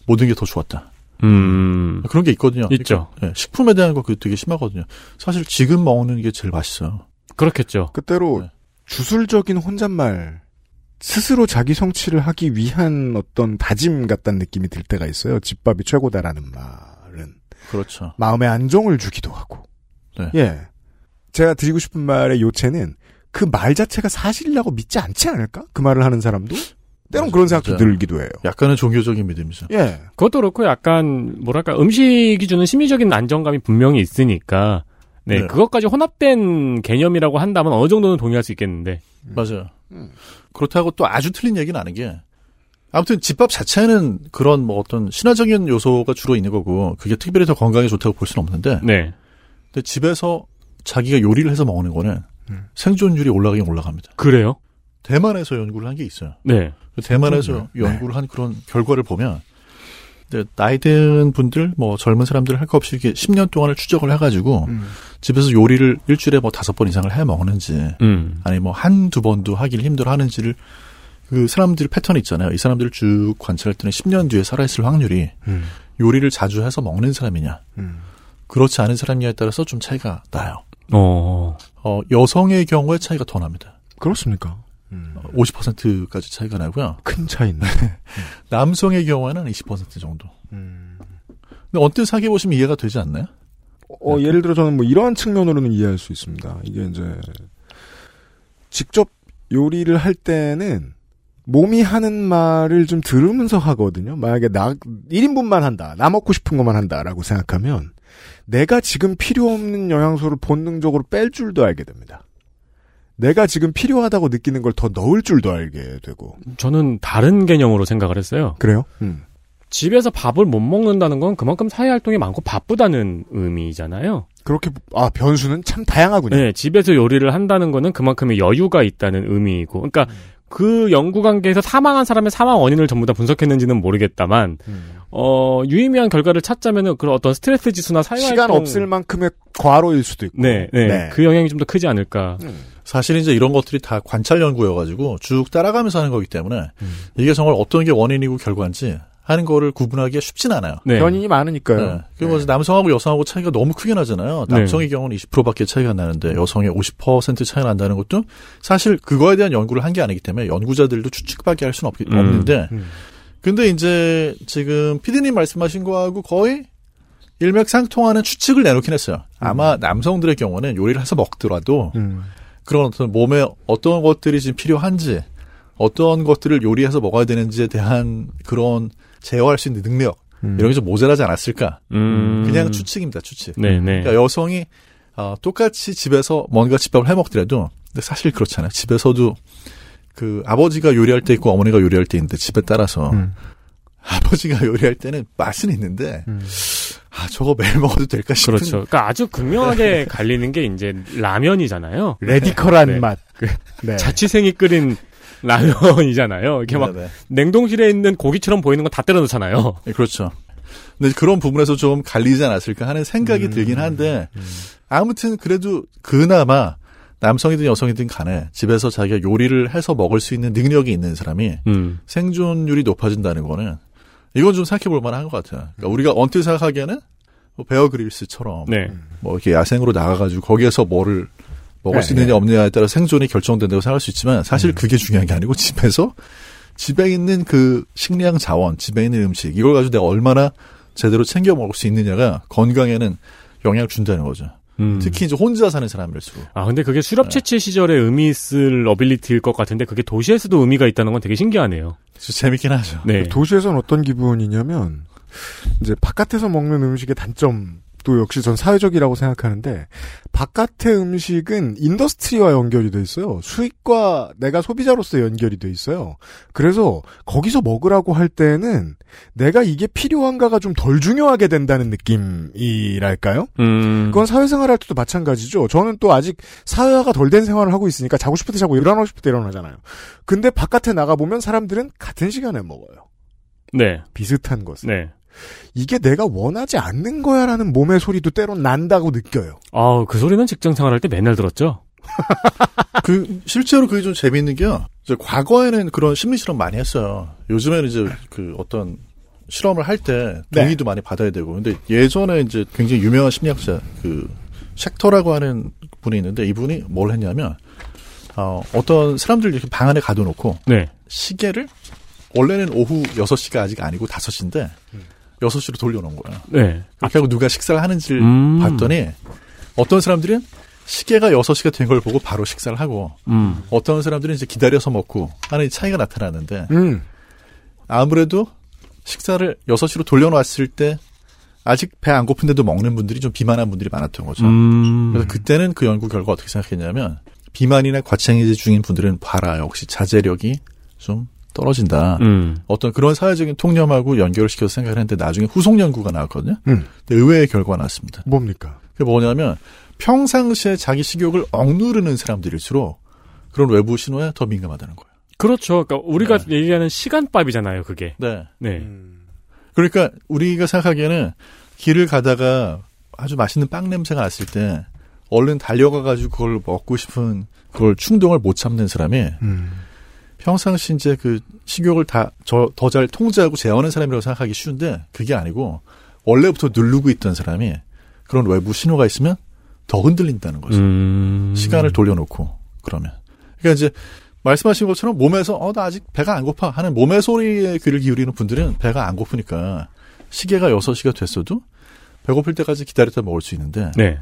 모든 게 더 좋았다. 음. 그런 게 있거든요. 있죠. 그러니까, 예, 식품에 대한 거 그게 되게 심하거든요. 사실 지금 먹는 게 제일 맛있어요. 그렇겠죠. 그때로 네. 주술적인 혼잣말 스스로 자기 성취를 하기 위한 어떤 다짐 같다는 느낌이 들 때가 있어요. 집밥이 최고다라는 말은 그렇죠. 마음의 안정을 주기도 하고. 네. 예. 제가 드리고 싶은 말의 요체는 그 말 자체가 사실이라고 믿지 않지 않을까? 그 말을 하는 사람도 때론 그런 생각도. 들기도 해요. 약간은 종교적인 믿음이죠. 예. 그것도 그렇고 약간 뭐랄까 음식이 주는 심리적인 안정감이 분명히 있으니까 네, 네. 그것까지 혼합된 개념이라고 한다면 어느 정도는 동의할 수 있겠는데 맞아요. 그렇다고 또 아주 틀린 얘기는 아닌 게 아무튼 집밥 자체는 그런 뭐 어떤 신화적인 요소가 주로 있는 거고 그게 특별히 더 건강에 좋다고 볼 수는 없는데 네. 근데 집에서 자기가 요리를 해서 먹는 거는 생존율이 올라가긴 올라갑니다. 그래요? 대만에서 연구를 한 게 있어요. 네. 대만에서 연구를 한 그런 결과를 보면 나이 든 분들 뭐 젊은 사람들 할거 없이 이렇게 10년 동안을 추적을 해가지고 집에서 요리를 일주일에 뭐 다섯 번 이상을 해 먹는지 음. 아니 뭐 한두 번도 하길 힘들어 하는지를 그 사람들 패턴 있잖아요. 이 사람들을 쭉 관찰했더니 10년 뒤에 살아있을 확률이 음. 요리를 자주 해서 먹는 사람이냐 음. 그렇지 않은 사람이냐에 따라서 좀 차이가 나요. 어. 어, 여성의 경우에 차이가 더 납니다. 그렇습니까? 50%까지 차이가 나고요. 큰 차이네. 남성의 경우에는 20% 정도. 음. 근데 언뜻 사귀어 보시면 이해가 되지 않나요? 어, 예를 들어 저는 뭐 이러한 측면으로는 이해할 수 있습니다. 이게 이제 직접 요리를 할 때는 몸이 하는 말을 좀 들으면서 하거든요. 만약에 나 1인분만 한다. 나 먹고 싶은 것만 한다라고 생각하면 내가 지금 필요 없는 영양소를 본능적으로 뺄 줄도 알게 됩니다. 내가 지금 필요하다고 느끼는 걸 더 넣을 줄도 알게 되고. 저는 다른 개념으로 생각을 했어요. 그래요? 음. 집에서 밥을 못 먹는다는 건 그만큼 사회 활동이 많고 바쁘다는 의미잖아요. 그렇게 아 변수는 참 다양하군요. 네, 집에서 요리를 한다는 거는 그만큼의 여유가 있다는 의미이고, 그러니까 그 연구 관계에서 사망한 사람의 사망 원인을 전부 다 분석했는지는 모르겠다만, 어 유의미한 결과를 찾자면은 그런 어떤 스트레스 지수나 사회 시간 활동 없을 만큼의 과로일 수도 있고. 네, 네, 그 영향이 좀 더 크지 않을까. 사실 이제 이런 것들이 다 관찰 연구여가지고 쭉 따라가면서 하는 거기 때문에 이게 정말 어떤 게 원인이고 결과인지 하는 거를 구분하기가 쉽진 않아요. 네. 변인이 많으니까요. 네. 그리고 남성하고 여성하고 차이가 너무 크게 나잖아요. 네. 남성의 경우는 20%밖에 차이가 안 나는데 여성의 50% 차이가 난다는 것도 사실 그거에 대한 연구를 한 게 아니기 때문에 연구자들도 추측밖에 할 수는 없, 음. 없는데 근데 이제 지금 피디님 말씀하신 거하고 거의 일맥상통하는 추측을 내놓긴 했어요. 아마 남성들의 경우는 요리를 해서 먹더라도 음. 그런 어떤 몸에 어떤 것들이 지금 필요한지 어떤 것들을 요리해서 먹어야 되는지에 대한 그런 제어할 수 있는 능력 이런 게 좀 모자라지 않았을까? 음. 그냥 추측입니다, 추측. 네, 네. 그러니까 여성이 어, 똑같이 집에서 뭔가 집밥을 해 먹더라도 근데 사실 그렇잖아요. 집에서도 그 아버지가 요리할 때 있고 어머니가 요리할 때 있는데 집에 따라서 음. 아버지가 요리할 때는 맛은 있는데 아 저거 매일 먹어도 될까 싶은 그렇죠. 그러니까 아주 극명하게 갈리는 게 이제 라면이잖아요. radical한 네. 맛. 네. 자취생이 끓인 라면이잖아요. 이렇게 막 네네. 냉동실에 있는 고기처럼 보이는 건 다 때려 넣잖아요. 네, 그렇죠. 근데 그런 부분에서 좀 갈리지 않았을까 하는 생각이 들긴 한데 아무튼 그래도 그나마 남성이든 여성이든 간에 집에서 자기가 요리를 해서 먹을 수 있는 능력이 있는 사람이 음. 생존율이 높아진다는 거는 이건 좀 생각해 볼 만한 것 같아요. 그러니까 우리가 언뜻 생각하기에는 뭐 베어 그릴스처럼 네. 뭐 이렇게 야생으로 나가가지고 거기에서 뭐를 먹을 수 네, 있느냐 없느냐에 따라 생존이 결정된다고 생각할 수 있지만 사실 그게 중요한 게 아니고 집에서 집에 있는 그 식량 자원, 집에 있는 음식 이걸 가지고 내가 얼마나 제대로 챙겨 먹을 수 있느냐가 건강에는 영향을 준다는 거죠. 음. 특히 이제 혼자 사는 사람일수록. 아 근데 그게 수렵 채취 시절에 의미 있을 ability일 것 같은데 그게 도시에서도 의미가 있다는 건 되게 신기하네요. 재밌긴 하죠. 네. 도시에서는 어떤 기분이냐면 이제 바깥에서 먹는 음식의 단점 도 역시 전 사회적이라고 생각하는데 바깥의 음식은 industry와 연결이 돼 있어요. 수익과 내가 소비자로서 연결이 돼 있어요. 그래서 거기서 먹으라고 할 때는 내가 이게 필요한가가 좀 덜 중요하게 된다는 느낌이랄까요? 음. 그건 사회생활 할 때도 마찬가지죠. 저는 또 아직 사회화가 덜 된 생활을 하고 있으니까 자고 싶을 때 자고 일어나고 싶을 때 일어나잖아요. 근데 바깥에 나가보면 사람들은 같은 시간에 먹어요. 네. 비슷한 것을. 네. 이게 내가 원하지 않는 거야라는 몸의 소리도 때론 난다고 느껴요. 아, 그 소리는 직장 생활할 때 맨날 들었죠. 그 실제로 그게 좀 재미있는 게요. 이제 과거에는 그런 심리 실험 많이 했어요. 요즘에는 이제 그 어떤 실험을 할때 네. 동의도 많이 받아야 되고. 근데 예전에 이제 굉장히 유명한 심리학자 그 쉑터라고 하는 분이 있는데 이분이 뭘 했냐면 어, 어떤 사람들 이렇게 방 안에 가둬놓고 네. 시계를 원래는 오후 6시가 아직 아니고 5시인데 6시로 돌려놓은 거예요. 네. 그렇게 하고 누가 식사를 하는지를 음. 봤더니 어떤 사람들은 시계가 6시가 된 걸 보고 바로 식사를 하고 음. 어떤 사람들은 이제 기다려서 먹고 하는 차이가 나타나는데 음. 아무래도 식사를 6시로 돌려놨을 때 아직 배 안 고픈데도 먹는 분들이 좀 비만한 분들이 많았던 거죠. 음. 그래서 그때는 그 연구 결과 어떻게 생각했냐면 비만이나 과체해제 중인 분들은 봐라 역시 자제력이 좀 떨어진다. 음. 어떤 그런 사회적인 통념하고 연결을 시켜서 생각을 했는데 나중에 후속 연구가 나왔거든요. 음. 근데 의외의 결과가 나왔습니다. 뭡니까? 그게 뭐냐면 평상시에 자기 식욕을 억누르는 사람들일수록 그런 외부 신호에 더 민감하다는 거예요. 그렇죠. 그러니까 우리가 얘기하는 시간밥이잖아요, 그게. 네. 네. 그러니까 우리가 생각하기에는 길을 가다가 아주 맛있는 빵 냄새가 났을 때 얼른 달려가가지고 그걸 먹고 싶은 그걸 충동을 못 참는 사람이 음. 평상시 이제 그 식욕을 다 더 잘 통제하고 제어하는 사람이라고 생각하기 쉬운데 그게 아니고 원래부터 누르고 있던 사람이 그런 외부 신호가 있으면 더 흔들린다는 거죠. 음. 시간을 돌려놓고 그러면 그러니까 이제 말씀하신 것처럼 몸에서 어 나 아직 배가 안 고파 하는 몸의 소리에 귀를 기울이는 분들은 배가 안 고프니까 시계가 6시가 됐어도 배고플 때까지 기다렸다 먹을 수 있는데 네.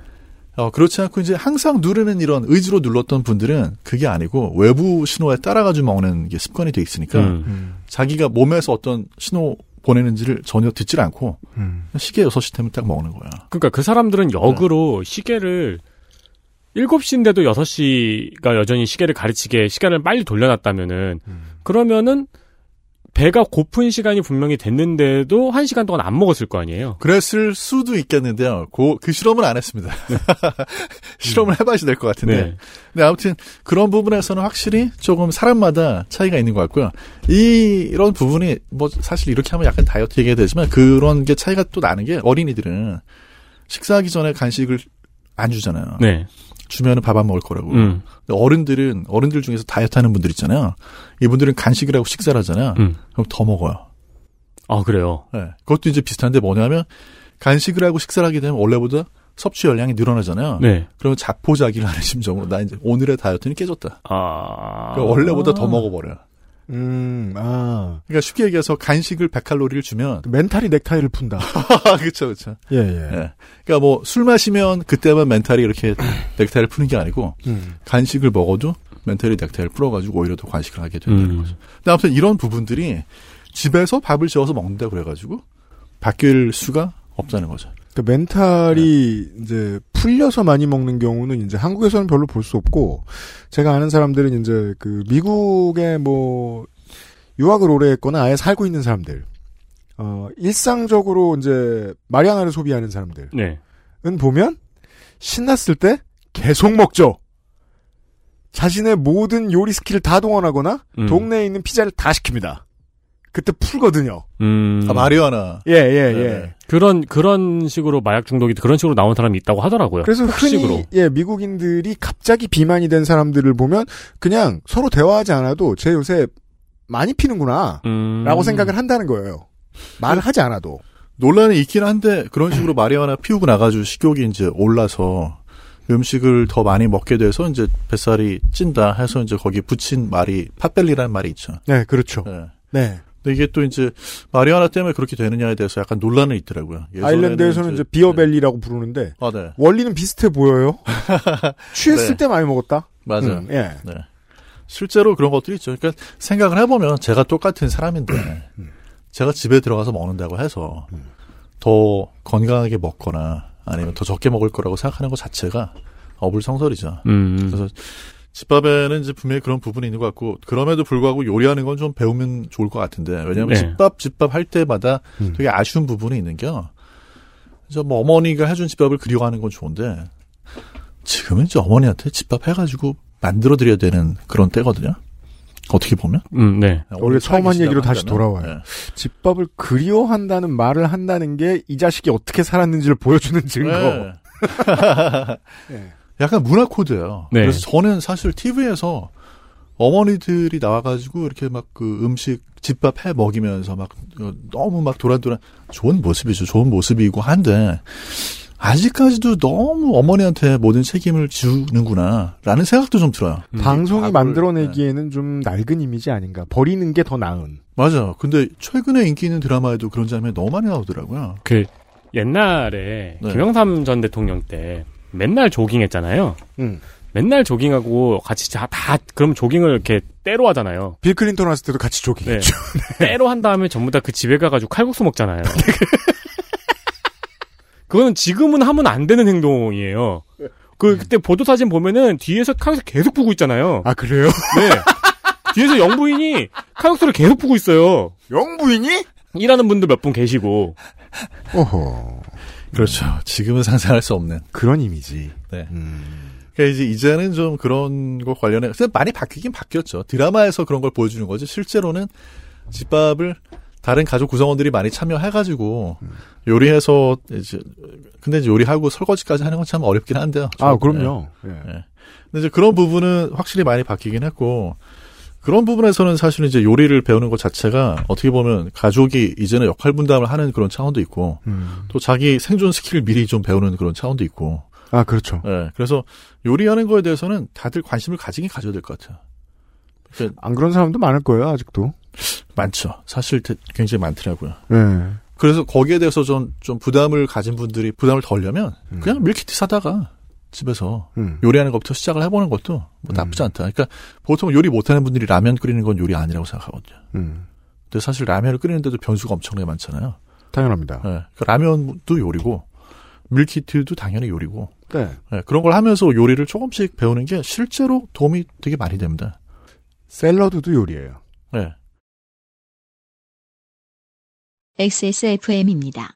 어, 그렇지 않고 이제 항상 누르는 이런 의지로 눌렀던 분들은 그게 아니고 외부 신호에 따라가지고 먹는 게 습관이 돼 있으니까 음. 자기가 몸에서 어떤 신호 보내는지를 전혀 듣질 않고 음. 시계 6시 되면 딱 먹는 거야. 그러니까 그 사람들은 역으로 시계를 7시인데도 6시가 여전히 시계를 가르치게 시간을 빨리 돌려놨다면은 그러면은 배가 고픈 시간이 분명히 됐는데도 한 시간 동안 안 먹었을 거 아니에요. 그랬을 수도 있겠는데요. 그, 그 실험은 안 했습니다. 실험을 해봐야지 될것 같은데. 네. 근데 아무튼 그런 부분에서는 확실히 조금 사람마다 차이가 있는 것 같고요. 이, 이런 부분이 뭐 사실 이렇게 하면 약간 다이어트 얘기가 되지만 그런 게 차이가 또 나는 게 어린이들은 식사하기 전에 간식을 안 주잖아요. 네. 주면은 밥 안 먹을 거라고. 음. 근데 어른들은 어른들 중에서 다이어트 하는 분들 있잖아요. 이분들은 간식을 하고 식사를 하잖아요. 음. 그럼 더 먹어요. 아, 그래요. 네. 그것도 이제 비슷한데 뭐냐면 간식을 하고 식사를 하게 되면 원래보다 섭취 열량이 늘어나잖아요. 네. 그러면 자포자기를 하는 심정으로 나 이제 오늘의 다이어트는 깨졌다. 아. 그러니까 원래보다 더 먹어버려요. 음, 아. 그러니까 쉽게 얘기해서 간식을 100칼로리를 주면 멘탈이 넥타이를 푼다. 그렇죠, 그렇죠. 예, 예. 예. 그러니까 뭐 술 마시면 그때만 멘탈이 이렇게 넥타이를 푸는 게 아니고 음. 간식을 먹어도 멘탈이 넥타이를 풀어가지고 오히려 더 간식을 하게 된다는 음. 거죠. 근데 아무튼 이런 부분들이 집에서 밥을 지어서 먹는다 그래가지고 바뀔 수가 없다는 거죠. 그 멘탈이 이제 풀려서 많이 먹는 경우는 이제 한국에서는 별로 볼 수 없고 제가 아는 사람들은 이제 그 미국에 뭐 유학을 오래 했거나 아예 살고 있는 사람들 어 일상적으로 이제 마리화나를 소비하는 사람들은 네. 보면 신났을 때 계속 먹죠. 자신의 모든 요리 스킬을 다 동원하거나 음. 동네에 있는 피자를 다 시킵니다. 그때 풀거든요. 음. 아, 마리화나. 예, 예, 네. 예. 그런 그런 식으로 마약 중독이 그런 식으로 나온 사람이 있다고 하더라고요. 그래서 폭식으로. 흔히 예 미국인들이 갑자기 비만이 된 사람들을 보면 그냥 서로 대화하지 않아도 쟤 요새 많이 피는구나라고 음. 생각을 한다는 거예요. 말을 하지 않아도. 논란이 있긴 한데 그런 식으로 마리화나 피우고 나가지고 식욕이 이제 올라서 음식을 더 많이 먹게 돼서 이제 뱃살이 찐다 해서 이제 거기 붙인 말이 팥벨리라는 말이 있죠. 네, 그렇죠. 네. 네. 근데 이게 또 이제 마리화나 때문에 그렇게 되느냐에 대해서 약간 논란은 있더라고요. 아일랜드에서는 이제 비어벨리라고 부르는데 아, 네. 원리는 비슷해 보여요. 취했을 네. 때 많이 먹었다. 맞아요. 음, 예. 네. 실제로 그런 것들이 있죠. 그러니까 생각을 해보면 제가 똑같은 사람인데 음. 제가 집에 들어가서 먹는다고 해서 더 건강하게 먹거나 아니면 더 적게 먹을 거라고 생각하는 것 자체가 어불성설이죠. 음. 그래서 집밥에는 이제 분명히 그런 부분이 있는 것 같고 그럼에도 불구하고 요리하는 건 좀 배우면 좋을 것 같은데 왜냐하면 네. 집밥 집밥 할 때마다 음. 되게 아쉬운 부분이 있는 게요. 그래서 뭐 어머니가 해준 집밥을 그리워하는 건 좋은데 지금은 이제 어머니한테 집밥 해가지고 만들어 드려야 되는 그런 때거든요. 어떻게 보면 음, 네. 원래 처음 한 얘기로 다시 돌아와요. 네. 집밥을 그리워한다는 말을 한다는 게 이 자식이 어떻게 살았는지를 보여주는 증거. 네. 네. 약간 문화 코드예요. 네. 그래서 저는 사실 TV에서 어머니들이 나와가지고 이렇게 막 그 음식 집밥 해 먹이면서 막 어, 너무 막 도란도란 좋은 모습이죠. 좋은 모습이고 한데 아직까지도 너무 어머니한테 모든 책임을 지우는구나라는 생각도 좀 들어요. 방송이 밥을, 만들어내기에는 좀 낡은 이미지 아닌가. 버리는 게 더 나은. 맞아. 근데 최근에 인기 있는 드라마에도 그런 장면이 너무 많이 나오더라고요. 그 옛날에 네. 김영삼 전 대통령 때 맨날 조깅했잖아요. 음. 맨날 조깅하고 같이 다, 다 그럼 조깅을 이렇게 때로 하잖아요. 빌 클린턴 왔을 때도 같이 조깅했죠. 때로 한 다음에 전부 다 그 집에 가가지고 칼국수 먹잖아요. 그거는 지금은 하면 안 되는 행동이에요. 그 그때 보도 사진 보면은 뒤에서 칼국수 계속 푸고 있잖아요. 아 그래요? 네. 뒤에서 영부인이 칼국수를 계속 푸고 있어요. 영부인이? 일하는 분들 몇 분 계시고. 오호. 그렇죠. 지금은 상상할 수 없는. 그런 이미지. 네. 음. 그러니까 이제 이제는 좀 그런 것 관련해 근데 많이 바뀌긴 바뀌었죠. 드라마에서 그런 걸 보여주는 거지. 실제로는 집밥을 다른 가족 구성원들이 많이 참여해가지고 요리해서 이제 근데 이제 요리하고 설거지까지 하는 건 참 어렵긴 한데요. 아 좀, 그럼요. 예. 예. 예. 근데 이제 그런 부분은 확실히 많이 바뀌긴 했고 그런 부분에서는 사실 이제 요리를 배우는 것 자체가 어떻게 보면 가족이 이제는 역할 분담을 하는 그런 차원도 있고 음. 또 자기 생존 스킬을 미리 좀 배우는 그런 차원도 있고 아 그렇죠. 예, 그래서 요리하는 거에 대해서는 다들 관심을 가지긴 가져야 될 것 같아요. 그러니까 안 그런 사람도 많을 거예요 아직도. 많죠. 사실 대- 굉장히 많더라고요. 예. 그래서 거기에 대해서 좀, 좀 부담을 가진 분들이 부담을 덜려면 음. 그냥 밀키트 사다가 집에서 음. 요리하는 것부터 시작을 해보는 것도 뭐 나쁘지 않다. 그러니까 보통 요리 못하는 분들이 라면 끓이는 건 요리 아니라고 생각하거든요. 음. 근데 사실 라면을 끓이는데도 변수가 엄청나게 많잖아요. 당연합니다. 예, 그 라면도 요리고 밀키트도 당연히 요리고 네. 예, 그런 걸 하면서 요리를 조금씩 배우는 게 실제로 도움이 되게 많이 됩니다. 샐러드도 요리예요. 예. XSFM입니다.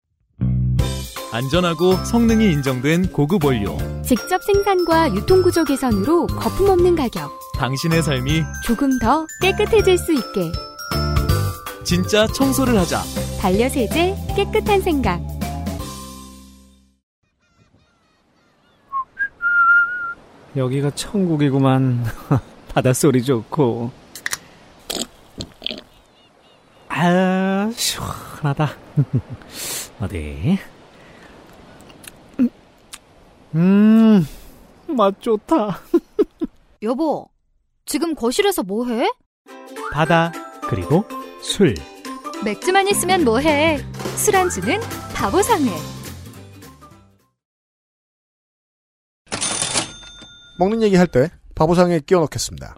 안전하고 성능이 인정된 고급 원료. 직접 생산과 유통구조 개선으로 거품 없는 가격. 당신의 삶이 조금 더 깨끗해질 수 있게. 진짜 청소를 하자. 반려세제 깨끗한 생각. 여기가 천국이구만. 바닷소리 좋고. 아, 시원하다. 어디? 음, 맛 좋다. 여보, 지금 거실에서 뭐 해? 바다, 그리고 술. 맥주만 있으면 뭐 해? 술안주는 바보상회. 먹는 얘기 할 때 바보상에 끼워 넣겠습니다.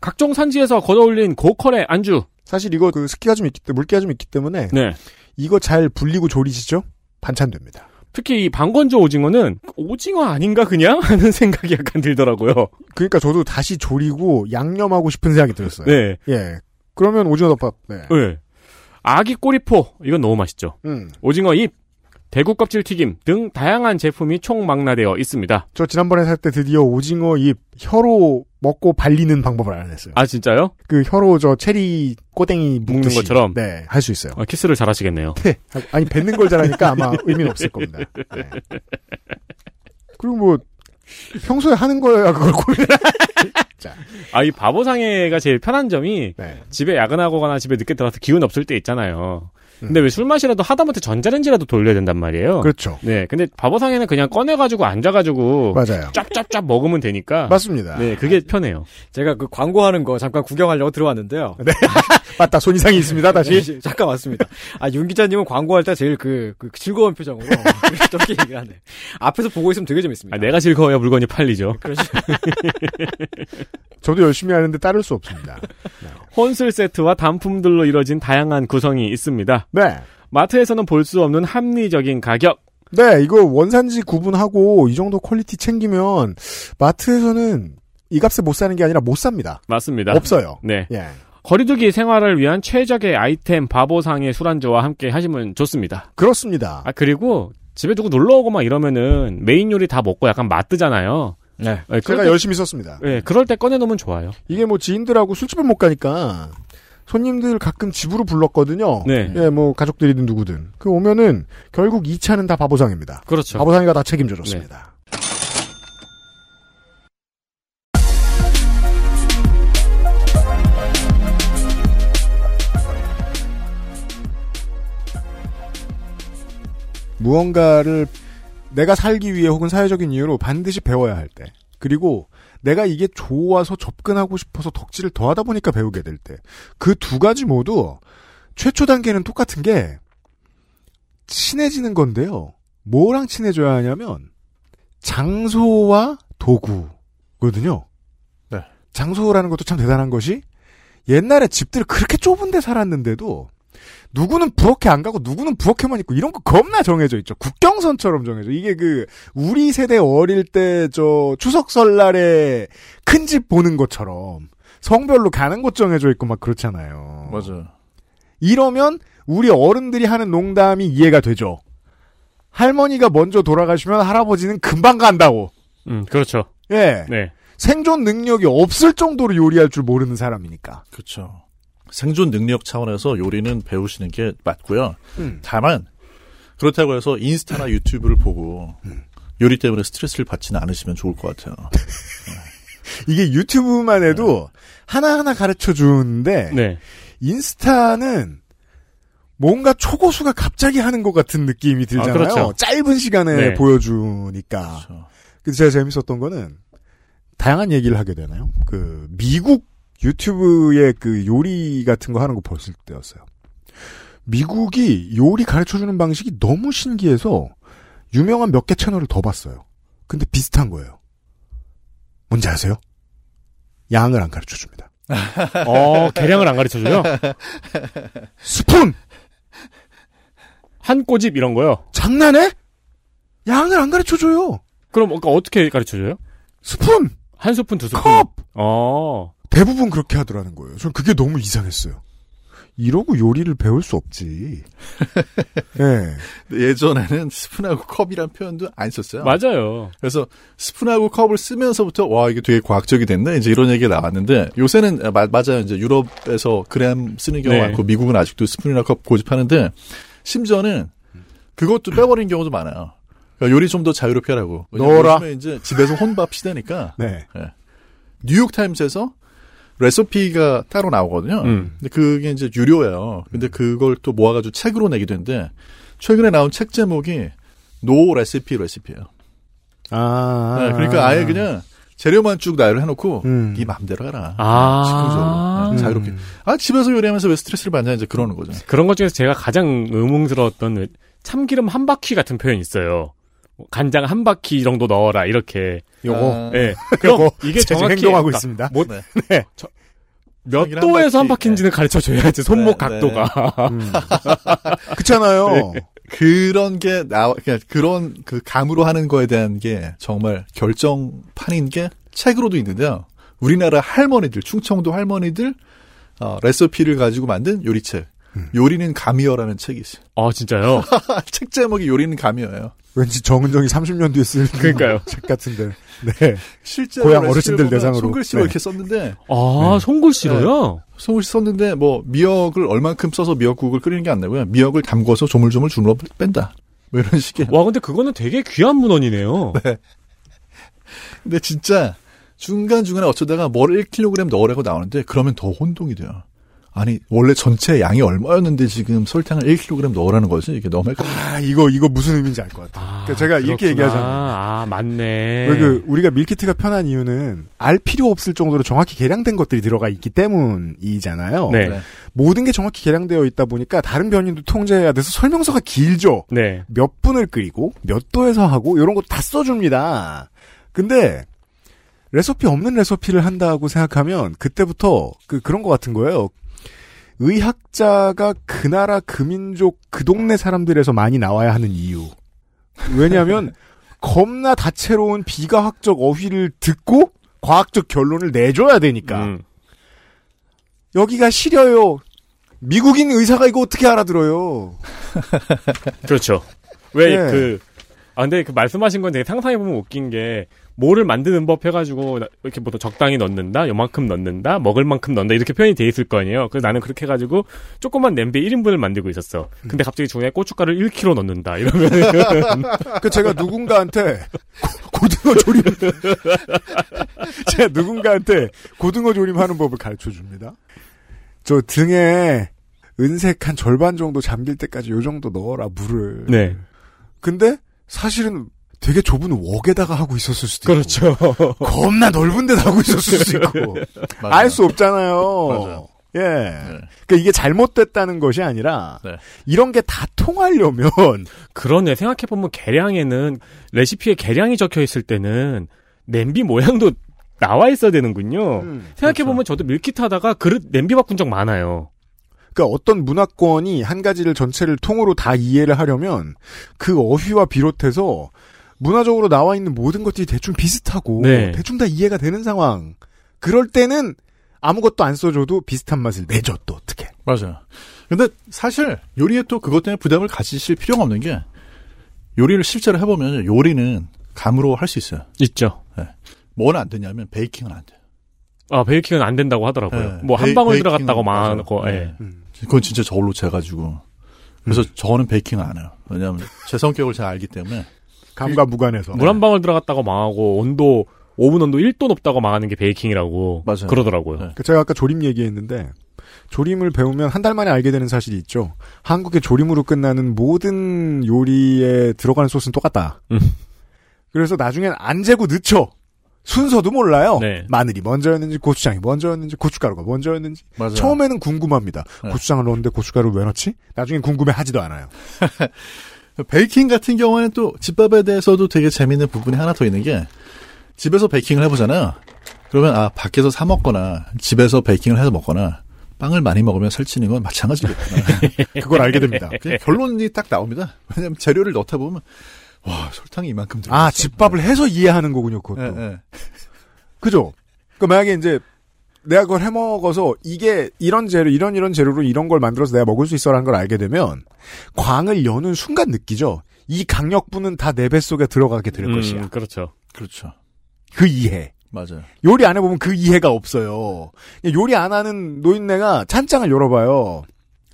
각종 산지에서 걷어올린 고퀄의 안주. 사실 이거 그 습기가 좀 있기 때문에 물기가 좀 있기 때문에 네. 이거 잘 불리고 조리시죠? 반찬 됩니다. 특히 이 방건조 오징어는 오징어 아닌가 그냥 하는 생각이 약간 들더라고요. 그러니까 저도 다시 조리고 양념하고 싶은 생각이 들었어요. 네. 예. 그러면 오징어 덮밥. 네. 네. 아기 꼬리포 이건 너무 맛있죠. 음. 오징어 입, 대구 껍질 튀김 등 다양한 제품이 총망라되어 있습니다. 저 지난번에 살 때 드디어 오징어 잎 혀로 먹고 발리는 방법을 알아냈어요. 아 진짜요? 그 혀로 저 체리 꼬댕이 묶는. 것처럼? 네, 할 수 있어요. 아, 키스를 잘하시겠네요. 네. 아니 뱉는 걸 잘하니까 아마 의미는 없을 겁니다. 네. 그리고 뭐 평소에 하는 거야 그걸 고민을. 자, 아이 바보상회가 제일 편한 점이 네. 집에 야근하거나 집에 늦게 들어와서 기운 없을 때 있잖아요. 근데 왜 술 마시라도 하다못해 전자레인지라도 돌려야 된단 말이에요. 그렇죠. 네, 근데 바보상에는 그냥 꺼내가지고 앉아가지고 맞아요. 짭짭짭 먹으면 되니까. 맞습니다. 네, 그게 편해요. 제가 그 광고하는 거 잠깐 구경하려고 들어왔는데요. 네. 맞다. 손이상이 있습니다. 다시. 잠깐 왔습니다. 아, 윤 기자님은 광고할 때 제일 그, 그 즐거운 표정으로 저렇게 얘기를 하네. 앞에서 보고 있으면 되게 재밌습니다. 아, 내가 즐거워야 물건이 팔리죠. 그렇죠. 저도 열심히 하는데 따를 수 없습니다. 혼술 세트와 단품들로 이뤄진 다양한 구성이 있습니다. 네. 마트에서는 볼 수 없는 합리적인 가격. 네, 이거 원산지 구분하고 이 정도 퀄리티 챙기면 마트에서는 이 값에 못 사는 게 아니라 못 삽니다. 맞습니다. 없어요. 네. 예. 거리두기 생활을 위한 최적의 아이템 바보상의 술안주와 함께 하시면 좋습니다. 그렇습니다. 아 그리고 집에 누구 놀러 오고 막 이러면은 메인 요리 다 먹고 약간 막 뜨잖아요. 네. 네, 제가 때- 열심히 썼습니다. 네, 그럴 때 꺼내 놓으면 좋아요. 이게 뭐 지인들하고 술집을 못 가니까 손님들 가끔 집으로 불렀거든요. 네. 예, 뭐 가족들이든 누구든. 그 오면은 결국 2차는 다 바보상입니다. 그렇죠. 바보상이가 다 책임져 줬습니다. 무언가를 내가 살기 위해 혹은 사회적인 이유로 반드시 배워야 할 때. 그리고 내가 이게 좋아서 접근하고 싶어서 덕질을 더 하다 보니까 배우게 될 때. 그 두 가지 모두 최초 단계는 똑같은 게 친해지는 건데요. 뭐랑 친해져야 하냐면 장소와 도구거든요. 네. 장소라는 것도 참 대단한 것이 옛날에 집들 그렇게 좁은 데 살았는데도 누구는 부엌에 안 가고 누구는 부엌에만 있고 이런 거 겁나 정해져 있죠. 국경선처럼 정해져. 이게 그 우리 세대 어릴 때 저 추석 설날에 큰 집 보는 것처럼 성별로 가는 곳 정해져 있고 막 그렇잖아요. 맞아. 이러면 우리 어른들이 하는 농담이 이해가 되죠. 할머니가 먼저 돌아가시면 할아버지는 금방 간다고. 음, 그렇죠. 예. 네. 생존 능력이 없을 정도로 요리할 줄 모르는 사람이니까. 그렇죠. 생존 능력 차원에서 요리는 배우시는 게 맞고요. 음. 다만 그렇다고 해서 인스타나 유튜브를 보고 요리 때문에 스트레스를 받지는 않으시면 좋을 것 같아요. 이게 유튜브만 해도 하나하나 가르쳐 주는데 네. 인스타는 뭔가 초고수가 갑자기 하는 것 같은 느낌이 들잖아요. 아, 그렇죠. 짧은 시간에 네. 보여주니까. 근데 제가 재밌었던 거는 다양한 얘기를 하게 되나요? 그 미국 유튜브의 그 요리 같은 거 하는 거 봤을 때였어요. 미국이 요리 가르쳐 주는 방식이 너무 신기해서 유명한 몇 개 채널을 더 봤어요. 근데 비슷한 거예요. 뭔지 아세요? 양을 안 가르쳐 줍니다. 어, 계량을 안 가르쳐 줘요? 스푼! 한 꼬집 이런 거요? 장난해? 양을 안 가르쳐 줘요. 그럼 그러니까 어떻게 가르쳐 줘요? 스푼! 한 스푼, 두 스푼. 컵! 어. 대부분 그렇게 하더라는 거예요. 전 그게 너무 이상했어요. 이러고 요리를 배울 수 없지. 예. 예전에는 스푼하고 컵이란 표현도 안 썼어요. 맞아요. 그래서 스푼하고 컵을 쓰면서부터 와 이게 되게 과학적이 됐네 이제 이런 얘기가 나왔는데 요새는 아, 마- 맞아요 이제 유럽에서 그램 쓰는 경우가 네. 많고 미국은 아직도 스푼이나 컵 고집하는데 심지어는 그것도 빼버린 경우도 많아요. 그러니까 요리 좀 더 자유롭게 하라고. 왜냐면 이제 집에서 혼밥 시대니까 네. 예. 뉴욕 타임스에서 레시피가 따로 나오거든요. 음. 근데 그게 이제 유료예요. 근데 그걸 또 모아가지고 책으로 내기도 했는데 최근에 나온 책 제목이 No Recipe Recipe예요. 아. 네, 그러니까 아예 그냥 재료만 쭉 나열을 해놓고 음. 네 맘대로 해라. 아. 즉흥적으로 네, 자유롭게. 음. 아 집에서 요리하면서 왜 스트레스를 받냐 이제 그러는 거죠. 그런 것 중에서 제가 가장 의문스러웠던 참기름 한 바퀴 같은 표현이 있어요. 뭐 간장 한 바퀴 정도 넣어라 이렇게. 요거. 예. 그럼 요거 이게 제가 정확히 행동하고 그러니까 있습니다. 뭐, 네. 네. 몇 참기름 한 도에서 한 바퀴. 바퀴 인지는 가르쳐 줘야지 손목 네, 네. 각도가. 음. 그렇잖아요. 그런 게 나와 그냥 그런 그 감으로 하는 거에 대한 게 정말 결정판인 게 책으로도 있는데요. 우리나라 할머니들 충청도 할머니들 어, 레시피를 가지고 만든 요리책. 음. 요리는 감이어라는 책이 있어요. 아 진짜요? 책 제목이 요리는 감이어예요. 왠지 정은정이 30년 뒤에 쓸 그러니까요. 책 같은데. 네. 실제로 고향 어르신들 대상으로. 손글씨로 네. 이렇게 썼는데 아 손글씨로요? 손글씨 썼는데 뭐 미역을 얼만큼 써서 미역국을 끓이는 게안 되고요. 미역을 담궈서 조물조물 주물러 뺀다. 뭐 이런 식의. 와 근데 그거는 되게 귀한 문헌이네요. 근데 진짜 중간중간에 어쩌다가 뭘 1kg 넣으라고 나오는데 그러면 더 혼동이 돼요. 아니 원래 전체 양이 얼마였는데 지금 설탕을 1kg 넣으라는 거지 이게 너무. 아 이거 이거 무슨 의미인지 알 것 같아. 그러니까 제가 이렇게 그렇구나. 얘기하잖아요. 아, 맞네. 왜그 우리가 밀키트가 편한 이유는 알 필요 없을 정도로 정확히 계량된 것들이 들어가 있기 때문이잖아요. 네. 네. 모든 게 정확히 계량되어 있다 보니까 다른 변이도 통제해야 돼서 설명서가 길죠. 네. 몇 분을 끓이고 몇 도에서 하고 이런 거 다 써줍니다. 근데 레시피 없는 레시피를 한다고 생각하면 그때부터 그 그런 것 같은 거예요. 의학자가 그 나라 그 민족 그 동네 사람들에서 많이 나와야 하는 이유. 왜냐하면 겁나 다채로운 비과학적 어휘를 듣고 과학적 결론을 내줘야 되니까. 음. 여기가 시려요. 미국인 의사가 이거 어떻게 알아들어요? 그렇죠. 왜 네. 그, 아, 근데 그 말씀하신 건 되게 상상해보면 웃긴 게, 뭐를 만드는 법 해가지고, 나- 이렇게 보통 적당히 넣는다, 요만큼 넣는다, 먹을 만큼 넣는다, 이렇게 표현이 돼 있을 거 아니에요. 그래서 나는 그렇게 해가지고, 조그만 냄비에 1인분을 만들고 있었어. 근데 갑자기 중간에 고춧가루 1kg 넣는다, 이러면. 그 제가 누군가한테 고- 고등어 조림 제가 누군가한테 고등어 조림하는 법을 가르쳐 줍니다. 저 등에 은색 한 절반 정도 잠길 때까지 요 정도 넣어라 물을. 네. 근데 사실은 되게 좁은 웍에다가 하고 있었을 수도 그렇죠. 있고 겁나 넓은 데다 하고 있었을 수도 있고 알 수 없잖아요. 맞아요. 예. 그러니까 이게 잘못됐다는 것이 아니라 네. 이런 게 다 통하려면 그러네. 생각해 보면 계량에는, 레시피에 계량이 적혀 있을 때는, 냄비 모양도 나와 있어야 되는군요. 음, 생각해 보면 저도 밀키트 하다가 그릇, 냄비 바꾼 적 많아요. 그러니까 어떤 문화권이 한 가지를 전체를 통으로 다 이해를 하려면 그 어휘와 비롯해서 문화적으로 나와 있는 모든 것들이 대충 비슷하고 네. 대충 다 이해가 되는 상황. 그럴 때는 아무것도 안 써줘도 비슷한 맛을 내줘 또 어떻게? 맞아요. 근데 사실 요리에 또 그것 때문에 부담을 가지실 필요가 없는 게 요리를 실제로 해보면 요리는 감으로 할 수 있어요. 있죠. 네. 뭐는 안 되냐면 베이킹은 안 돼요. 아, 베이킹은 안 된다고 하더라고요. 네. 뭐한 베이- 방울 들어갔다고. 망하고, 예. 네. 그건 진짜 저울로 재가지고. 그래서 저는 베이킹을 안 해요. 왜냐하면 제 성격을 잘 알기 때문에. 감과 무관해서. 물 한 방울 들어갔다고 망하고, 온도, 오븐 온도 1도 높다고 망하는 게 베이킹이라고. 맞아요. 그러더라고요. 그 제가 아까 조림 얘기했는데 조림을 배우면 한 달 만에 알게 되는 사실이 있죠. 한국의 조림으로 끝나는 모든 요리에 들어가는 소스는 똑같다. 음. 그래서 나중엔 안 재고 늦죠. 순서도 몰라요. 네. 마늘이 먼저였는지 고추장이 먼저였는지 고춧가루가 먼저였는지 맞아요. 처음에는 궁금합니다. 네. 고추장을 넣었는데 고춧가루 왜 넣지? 나중엔 궁금해하지도 않아요. 베이킹 같은 경우에는 또 집밥에 대해서도 되게 재밌는 부분이 하나 더 있는 게 집에서 베이킹을 해보잖아요. 그러면 아 밖에서 사 먹거나 집에서 베이킹을 해서 먹거나 빵을 많이 먹으면 살찌는 건 마찬가지겠구나. 그걸 알게 됩니다. 그냥 결론이 딱 나옵니다. 왜냐하면 재료를 넣다 보면 와 설탕이 이만큼 들어. 아 집밥을 해서 이해하는 거군요. 그것도. 예, 예. 그죠? 그 만약에 이제 내가 그걸 해 먹어서 이게 이런 재료, 이런 이런 재료로 이런 걸 만들어서 내가 먹을 수 있어라는 걸 알게 되면 광을 여는 순간 느끼죠. 이 강력분은 다 내 뱃속에 들어가게 될 음, 것이야. 그렇죠. 그렇죠. 그 이해. 맞아요. 요리 안 해보면 그 이해가 없어요. 요리 안 하는 노인네가 찬장을 열어봐요.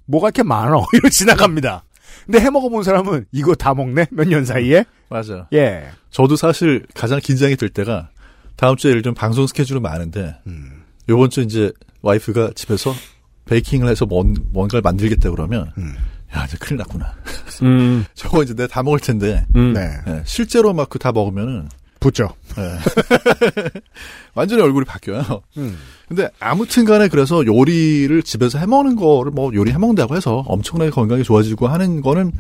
뭐가 이렇게 많어? 이러고 지나갑니다. 근데 해 먹어본 사람은 이거 다 먹네? 몇 년 사이에? 맞아요. 예. 저도 사실 가장 긴장이 될 때가 다음 주에 예를 들면 방송 스케줄이 많은데 음. 요번 주 이제 와이프가 집에서 베이킹을 해서 뭔, 뭔가를 만들겠다 그러면 음. 야 이제 큰일 났구나. 음. 저거 이제 내가 다 먹을 텐데 음. 네. 예, 실제로 막 그 다 먹으면은 붙죠. 예. 완전히 얼굴이 바뀌어요. 음. 근데 아무튼 간에 그래서 요리를 집에서 해 먹는 거를 뭐 요리 해 먹는다고 해서 엄청나게 건강이 좋아지고 하는 거는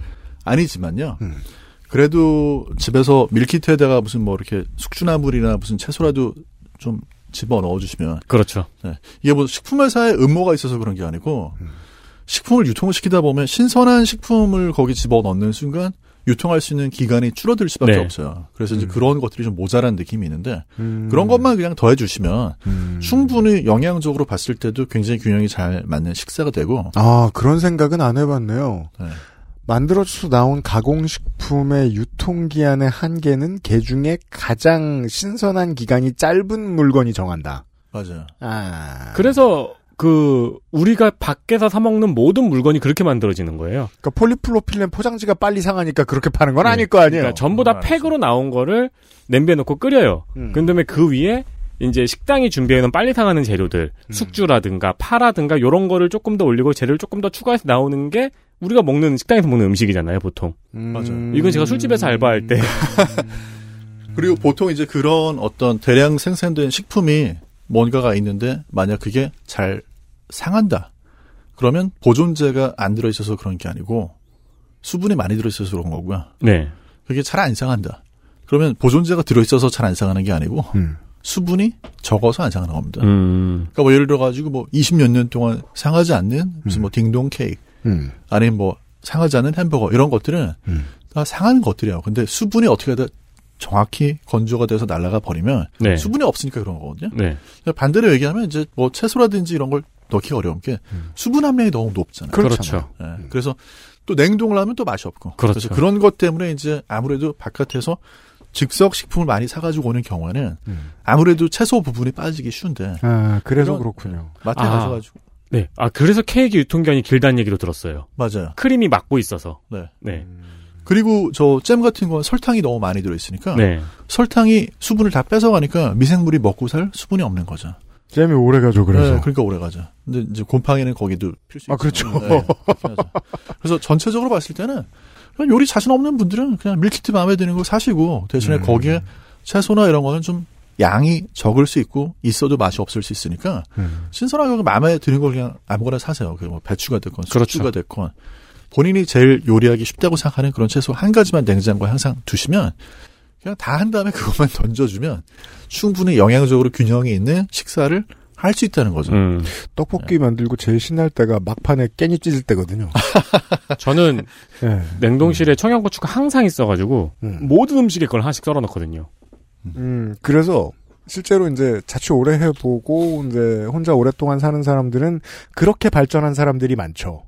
아니지만요. 음. 그래도 집에서 밀키트에다가 무슨 뭐 이렇게 숙주나물이나 무슨 채소라도 좀 집어 넣어 주시면 그렇죠. 네. 이게 뭐 식품회사에 음모가 있어서 그런 게 아니고 음. 식품을 유통을 시키다 보면 신선한 식품을 거기 집어 넣는 순간 유통할 수 있는 기간이 줄어들 수밖에 네. 없어요. 그래서 이제 그런 것들이 좀 모자란 느낌이 있는데 음. 그런 것만 그냥 더해 주시면 음. 충분히 영양적으로 봤을 때도 굉장히 균형이 잘 맞는 식사가 되고 아, 그런 생각은 안 해봤네요. 네. 만들어서 나온 가공식품의 유통기한의 한계는 개 중에 가장 신선한 기간이 짧은 물건이 정한다. 맞아요. 아. 그래서 그 우리가 밖에서 사 먹는 모든 물건이 그렇게 만들어지는 거예요. 그러니까 폴리플로필렌 포장지가 빨리 상하니까 그렇게 파는 건 아닐 거 아니에요. 그러니까 전부 다 팩으로 나온 거를 냄비에 넣고 끓여요. 음. 그 다음에 그 위에 이제 식당이 준비해놓은 빨리 상하는 재료들, 음. 숙주라든가 파라든가 요런 거를 조금 더 올리고 재료를 조금 더 추가해서 나오는 게 우리가 먹는 식당에서 먹는 음식이잖아요, 보통. 맞아요. 이건 제가 술집에서 알바할 때 그리고 보통 이제 그런 어떤 대량 생산된 식품이 뭔가가 있는데 만약 그게 잘 상한다. 그러면 보존제가 안 들어있어서 그런 게 아니고 수분이 많이 들어있어서 그런 거고요. 네. 그게 잘 안 상한다. 그러면 보존제가 들어있어서 잘 안 상하는 게 아니고 수분이 적어서 안 상하는 겁니다. 음. 그러니까 뭐 예를 들어 가지고 뭐 20몇 년 동안 상하지 않는 무슨 뭐 딩동 케이크 음. 아니면 뭐 상하지 않는 햄버거 이런 것들은 다 상하는 것들이에요. 근데 수분이 어떻게 다 정확히 건조가 돼서 날아가 버리면 네. 수분이 없으니까 그런 거거든요. 네. 반대로 얘기하면 이제 뭐 채소라든지 이런 걸 넣기 어려운 게 수분 함량이 너무 높잖아요. 그렇죠. 예, 그래서 또 냉동을 하면 또 맛이 없고. 그렇죠. 래서 그런 것 때문에 이제 아무래도 바깥에서 즉석 식품을 많이 사가지고 오는 경우에는 아무래도 채소 부분이 빠지기 쉬운데. 아, 그래서 그렇군요. 마트에 가셔가지고. 네. 아, 그래서 케이크 유통기한이 길다는 얘기도 들었어요. 맞아요. 크림이 막고 있어서. 네. 네. 그리고 저 잼 같은 건 설탕이 너무 많이 들어있으니까. 네. 설탕이 수분을 다 뺏어가니까 미생물이 먹고 살 수분이 없는 거죠. 잼이 오래 가죠, 그래서. 네, 그러니까 오래 가죠. 근데 이제 곰팡이는 거기도 필수. 아, 그렇죠. 네. 그래서 전체적으로 봤을 때는 요리 자신 없는 분들은 그냥 밀키트 마음에 드는 걸 사시고 대신에 음. 거기에 채소나 이런 거는 좀 양이 적을 수 있고 있어도 맛이 없을 수 있으니까 음. 신선하게 마음에 드는 걸 그냥 아무거나 사세요. 그뭐 배추가 됐건 그렇죠. 숙주가 됐건 본인이 제일 요리하기 쉽다고 생각하는 그런 채소 한 가지만 냉장고에 항상 두시면 그냥 다 한 다음에 그것만 던져주면 충분히 영양적으로 균형이 있는 식사를 할 수 있다는 거죠. 음. 떡볶이 만들고 제일 신날 때가 막판에 깻잎 찢을 때거든요. 저는 예. 냉동실에 청양고추가 항상 있어가지고 음. 모든 음식에 그걸 하나씩 썰어 넣거든요. 음, 그래서 실제로 이제 자취 오래 해보고 이제 혼자 오랫동안 사는 사람들은 그렇게 발전한 사람들이 많죠.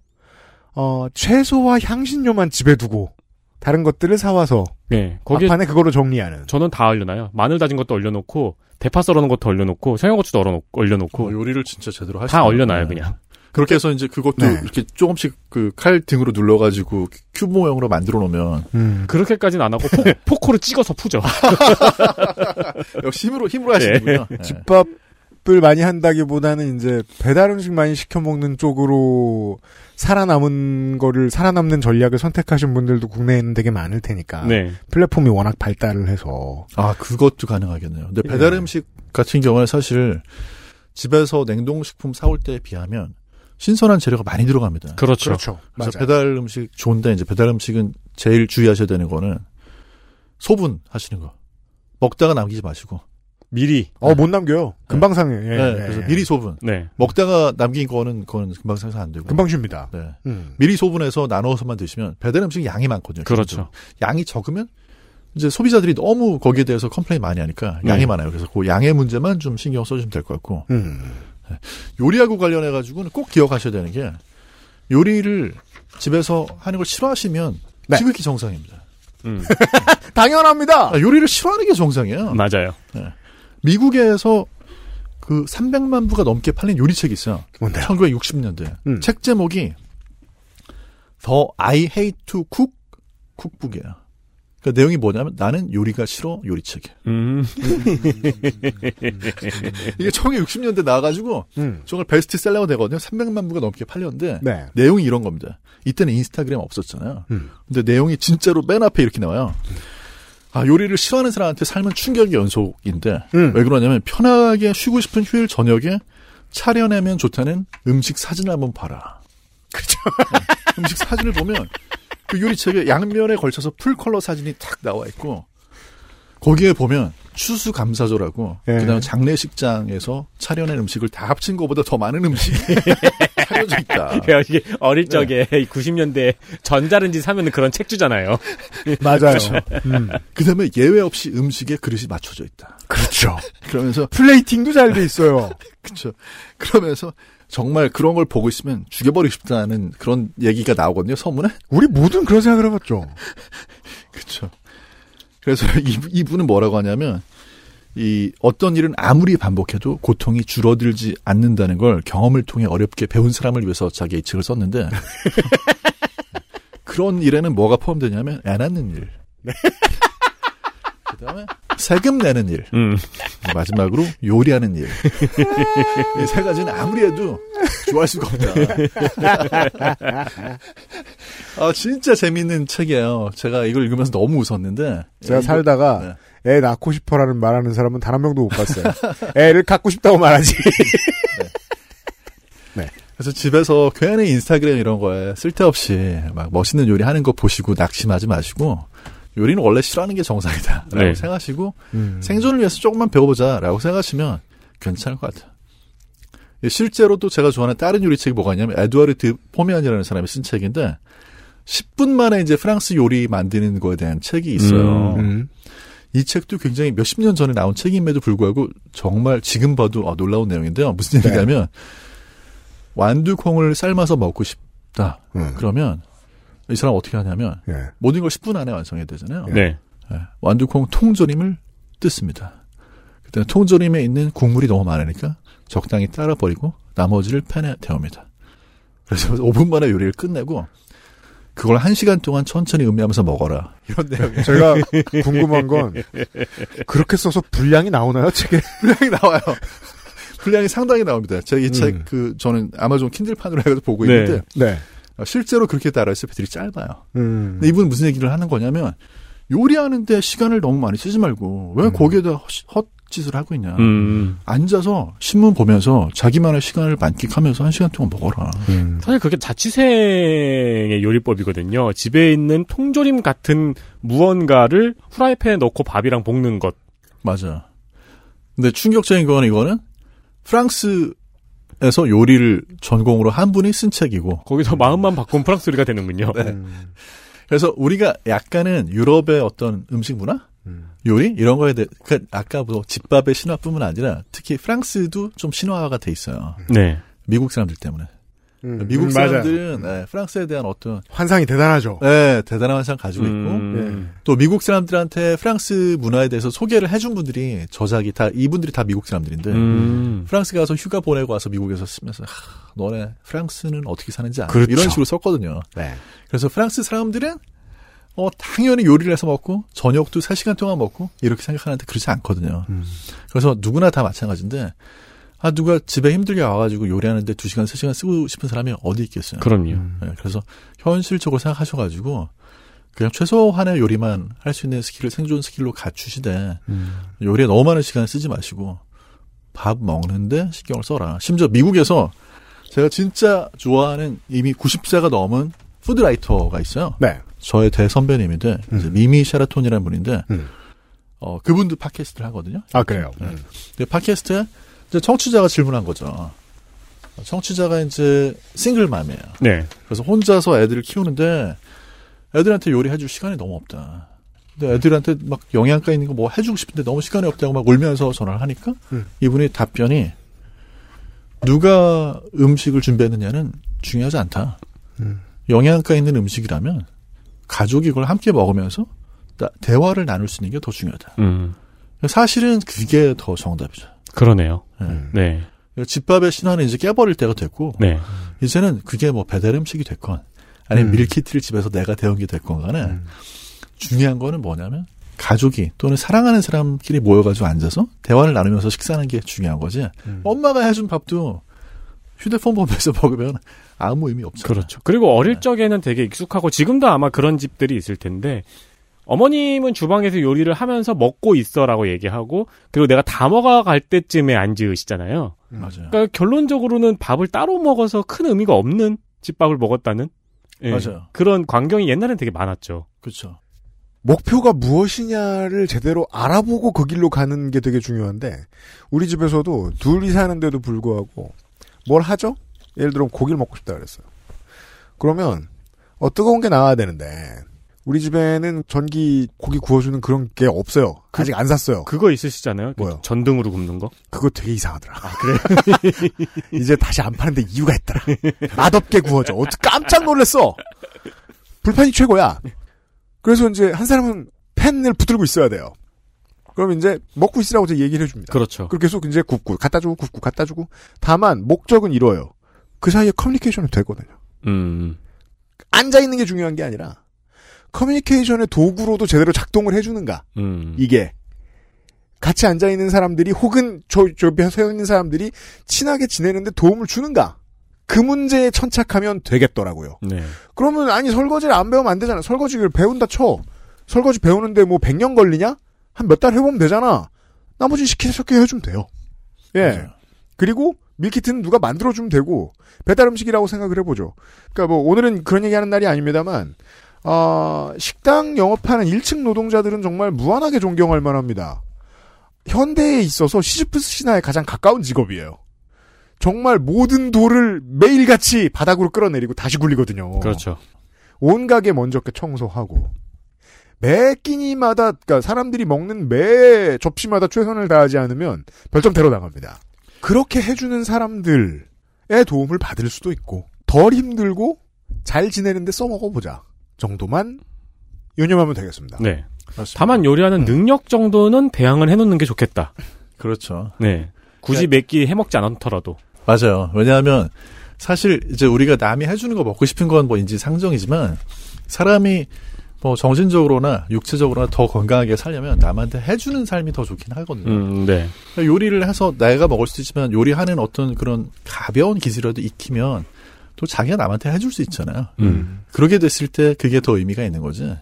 어, 채소와 향신료만 집에 두고 다른 것들을 사와서 네. 거기에 막판에 그거로 정리하는. 저는 다 얼려놔요. 마늘 다진 것도 얼려놓고 대파 썰어놓은 것도 얼려놓고 청양고추도 얼어놓고 얼려놓고 어, 요리를 진짜 제대로 하시네. 다 얼려놔요 그냥. 그렇게 해서 이제 그것도 네. 이렇게 조금씩 그 칼 등으로 눌러가지고 큐브 모형으로 만들어 놓으면 음. 그렇게까지는 안 하고 포, 포크로 찍어서 푸죠. 역시 힘으로 힘으로 하시는군요. 네. 집밥 을 많이 한다기보다는 이제 배달 음식 많이 시켜 먹는 쪽으로 살아남은 거를 살아남는 전략을 선택하신 분들도 국내에는 되게 많을 테니까. 네. 플랫폼이 워낙 발달을 해서. 아 그것도 가능하겠네요. 근데 배달 예. 음식 같은 경우에 사실 집에서 냉동식품 사올 때에 비하면 신선한 재료가 많이 들어갑니다. 그렇죠. 그렇죠. 그래서 맞아요. 배달 음식 좋은데 이제 배달 음식은 제일 주의하셔야 되는 거는 소분 하시는 거. 먹다가 남기지 마시고. 미리. 어, 못 남겨요. 금방 상해. 예, 네, 예, 그래서 예. 미리 소분. 네. 먹다가 남긴 거는 그거는 금방 생산 안 되고. 금방 쉽니다. 네. 음. 미리 소분해서 나눠서만 드시면 배달 음식 양이 많거든요. 그렇죠. 양이 적으면 이제 소비자들이 너무 거기에 대해서 complain 많이 하니까 양이 네. 많아요. 그래서 그 양의 문제만 좀 신경 써주시면 될 것 같고 음. 요리하고 관련해 가지고는 꼭 기억하셔야 되는 게 요리를 집에서 하는 걸 싫어하시면 네. 지극히 정상입니다. 음. 당연합니다. 아, 요리를 싫어하는 게 정상이에요. 맞아요. 미국에서 그 300만 부가 넘게 팔린 요리책이 있어요. 뭔데요? 1960년대. 음. 책 제목이 The I Hate to Cook 쿡북이에요. 그 내용이 뭐냐면 나는 요리가 싫어 요리책이에요. 음. 이게 1960년대 나와가지고 음. 정말 베스트셀러가 되거든요. 300만 부가 넘게 팔렸는데 네. 내용이 이런 겁니다. 이때는 인스타그램 없었잖아요. 음. 근데 내용이 진짜로 맨 앞에 이렇게 나와요. 아, 요리를 싫어하는 사람한테 삶은 충격의 연속인데 음. 왜 그러냐면 편하게 쉬고 싶은 휴일 저녁에 차려내면 좋다는 음식 사진을 한번 봐라. 그렇죠. 음식 사진을 보면 그 요리책에 양면에 걸쳐서 풀 컬러 사진이 탁 나와 있고 거기에 보면 추수 감사절하고 예. 그다음에 장례식장에서 차려낸 음식을 다 합친 것보다 더 많은 음식이 차려져 있다. 이게 어릴 적에 90년대 전자레인지 사면은 그런 책 주잖아요. 맞아요. 그렇죠. 음. 그다음에 예외 없이 음식에 그릇이 맞춰져 있다. 그렇죠. 그러면서 플레이팅도 잘 돼 있어요. 그렇죠. 그러면서 정말 그런 걸 보고 있으면 죽여버리고 싶다는 그런 얘기가 나오거든요. 서문에. 우리 모든 그런 생각을 해봤죠. 그렇죠. 그래서 이, 이분 은 뭐라고 하냐면 이 어떤 일은 아무리 반복해도 고통이 줄어들지 않는다는 걸 경험을 통해 어렵게 배운 사람을 위해서 자기 이 책을 썼는데 그런 일에는 뭐가 포함되냐면 애 낳는 일. 그 다음에 세금 내는 일. 음. 마지막으로 요리하는 일. 이 세 가지는 아무리 해도 좋아할 수가 없다. 아, 진짜 재밌는 책이에요. 제가 이걸 읽으면서 너무 웃었는데. 제가 이거- 살다가 네. 애 낳고 싶어라는 말하는 사람은 단 한 명도 못 봤어요. 애를 갖고 싶다고 말하지. 그래서 집에서 괜히 인스타그램 이런 거에 쓸데없이 막 멋있는 요리 하는 거 보시고 낙심하지 마시고 요리는 원래 싫어하는 게 정상이다. 라고 네. 생각하시고 음. 생존을 위해서 조금만 배워보자. 라고 생각하시면 괜찮을 것 같아요. 예, 실제로 또 제가 좋아하는 다른 요리책이 뭐가 있냐면 에두아르트 포미안이라는 사람이 쓴 책인데 10분 만에 이제 프랑스 요리 만드는 거에 대한 책이 있어요. 음. 이 책도 굉장히 몇십 년 전에 나온 책임에도 불구하고 정말 지금 봐도 어, 놀라운 내용인데요. 무슨 네. 얘기냐면 완두콩을 삶아서 먹고 싶다. 음. 그러면 이 사람 어떻게 하냐면 예. 모든 걸 10분 안에 완성해야 되잖아요. 네. 예, 완두콩 통조림을 뜯습니다. 그때 통조림에 있는 국물이 너무 많으니까 적당히 따라 버리고 나머지를 팬에 데웁니다. 그래서 5분 만에 요리를 끝내고 그걸 1시간 동안 천천히 음미하면서 먹어라. 이런 내용이에요. 제가 궁금한 건 그렇게 써서 분량이 나오나요 책에? 분량이 나와요. 분량이 상당히 나옵니다. 제가 이책 음. 그 저는 아마존 킨들판으로 해가지고 보고 네. 있는데 네. 어, 실제로 그렇게 따라 레시피들이 짧아요. 음. 근데 이분은 무슨 얘기를 하는 거냐면 요리하는데 시간을 너무 많이 쓰지 말고 왜 거기에다 헛- 헛짓을 하고 있냐. 음. 앉아서 신문 보면서 자기만의 시간을 만끽하면서 한 시간 동안 먹어라. 음. 사실 그게 자취생의 요리법이거든요. 집에 있는 통조림 같은 무언가를 후라이팬에 넣고 밥이랑 볶는 것. 맞아. 근데 충격적인 건 이거는 프랑스 에서 요리를 전공으로 한 분이 쓴 책이고 거기서 마음만 바꾸면 프랑스 요리가 되는군요. 네. 그래서 우리가 약간은 유럽의 어떤 음식 문화, 요리 이런 거에 대해 그 아까 뭐 집밥의 신화뿐만 아니라 특히 프랑스도 좀 신화가 돼 있어요. 네. 미국 사람들 때문에. 음, 미국 음. 사람들은 네, 프랑스에 대한 어떤 환상이 대단하죠. 네, 대단한 환상 가지고 있고 음. 또 미국 사람들한테 프랑스 문화에 대해서 소개를 해준 분들이 저작이 다 이분들이 다 미국 사람들인데 음. 프랑스 가서 휴가 보내고 와서 미국에서 쓰면서 하, 너네 프랑스는 어떻게 사는지 알아? 그렇죠. 이런 식으로 썼거든요. 네. 그래서 프랑스 사람들은 어 당연히 요리를 해서 먹고 저녁도 3시간 동안 먹고 이렇게 생각하는데 그렇지 않거든요. 음. 그래서 누구나 다 마찬가지인데 아 누가 집에 힘들게 와가지고 요리하는데 2시간 3시간 쓰고 싶은 사람이 어디 있겠어요. 그럼요. 네, 그래서 현실적으로 생각하셔가지고 그냥 최소한의 요리만 할 수 있는 스킬을 생존 스킬로 갖추시되 음. 요리에 너무 많은 시간을 쓰지 마시고 밥 먹는데 신경을 써라. 심지어 미국에서 제가 진짜 좋아하는 이미 90세가 넘은 푸드라이터가 있어요. 네. 저의 대선배님인데 이제 미미 샤라톤이라는 분인데 음. 어 그분도 팟캐스트를 하거든요. 아 그래요. 네. 근데 팟캐스트에 이제 청취자가 질문한 거죠. 청취자가 이제 싱글맘이에요. 네. 그래서 혼자서 애들을 키우는데 애들한테 요리해 줄 시간이 너무 없다. 근데 애들한테 막 영양가 있는 거 뭐 해주고 싶은데 너무 시간이 없다고 막 울면서 전화를 하니까 음. 이분이 답변이 누가 음식을 준비했느냐는 중요하지 않다. 음. 영양가 있는 음식이라면 가족이 이걸 함께 먹으면서 나- 대화를 나눌 수 있는 게 더 중요하다. 음. 사실은 그게 더 정답이죠. 그러네요. 네. 네. 집밥의 신화는 이제 깨버릴 때가 됐고 네. 이제는 그게 뭐 배달 음식이 됐건 아니면 음. 밀키트를 집에서 내가 데운 게 됐건 간에 중요한 거는 뭐냐면 가족이 또는 사랑하는 사람끼리 모여가지고 앉아서 대화를 나누면서 식사하는 게 중요한 거지. 음. 엄마가 해준 밥도 휴대폰 보면서 먹으면 아무 의미 없죠. 그렇죠. 그리고 어릴 적에는 되게 익숙하고 지금도 아마 그런 집들이 있을 텐데 어머님은 주방에서 요리를 하면서 먹고 있어라고 얘기하고 그리고 내가 다 먹어갈 때쯤에 앉으시잖아요. 맞아요. 그러니까 결론적으로는 밥을 따로 먹어서 큰 의미가 없는 집밥을 먹었다는 예, 맞아요. 그런 광경이 옛날엔 되게 많았죠. 그렇죠. 목표가 무엇이냐를 제대로 알아보고 그 길로 가는 게 되게 중요한데 우리 집에서도 둘이 사는데도 불구하고 뭘 하죠? 예를 들어 고기를 먹고 싶다 그랬어요. 그러면 어 뜨거운 게 나와야 되는데 우리 집에는 전기 고기 구워주는 그런 게 없어요. 아직 안 샀어요. 그거 있으시잖아요. 그 뭐요? 전등으로 굽는 거. 그거 되게 이상하더라. 아, 그래요? 이제 다시 안 파는데 이유가 있더라. 맛없게 구워져. 어떻게 깜짝 놀랐어. 불판이 최고야. 그래서 이제 한 사람은 팬을 붙들고 있어야 돼요. 그럼 이제 먹고 있으라고 제가 얘기를 해줍니다. 그렇죠. 그렇게 계속 이제 굽고 갖다 주고 굽고 갖다 주고 다만 목적은 이뤄요. 그 사이에 커뮤니케이션이 되거든요. 음. 앉아 있는 게 중요한 게 아니라 커뮤니케이션의 도구로도 제대로 작동을 해주는가 음. 이게 같이 앉아 있는 사람들이 혹은 저 옆에 서 있는 사람들이 친하게 지내는데 도움을 주는가? 그 문제에 천착하면 되겠더라고요. 네. 그러면 아니 설거지를 안 배우면 안 되잖아. 설거지를 배운다 쳐. 설거지 배우는데 뭐 100년 걸리냐? 한 몇 달 해보면 되잖아. 나머지 시키게 해주면 돼요. 예. 그리고 밀키트는 누가 만들어주면 되고 배달 음식이라고 생각을 해보죠. 그러니까 뭐 오늘은 그런 얘기하는 날이 아닙니다만 아, 식당 영업하는 1층 노동자들은 정말 무한하게 존경할 만합니다. 현대에 있어서 시즈프스 신화에 가장 가까운 직업이에요. 정말 모든 돌을 매일같이 바닥으로 끌어내리고 다시 굴리거든요. 그렇죠. 온 가게 먼저 게 청소하고 매 끼니마다 그러니까 사람들이 먹는 매 접시마다 최선을 다하지 않으면 별점대로 나갑니다. 그렇게 해주는 사람들의 도움을 받을 수도 있고 덜 힘들고 잘 지내는데 써먹어보자 정도만 유념하면 되겠습니다. 네. 다만 요리하는 능력 정도는 배양을 해놓는 게 좋겠다. 그렇죠. 네. 굳이 몇 끼 해먹지 않더라도. 맞아요. 왜냐하면 사실 이제 우리가 남이 해주는 거 먹고 싶은 건 뭐 인지 상정이지만 사람이 뭐 정신적으로나 육체적으로나 더 건강하게 살려면 남한테 해주는 삶이 더 좋긴 하거든요. 음, 네. 요리를 해서 내가 먹을 수 있지만 요리하는 어떤 그런 가벼운 기술이라도 익히면 또 자기가 남한테 해줄 수 있잖아요. 음. 그렇게 됐을 때 그게 더 의미가 있는 거지.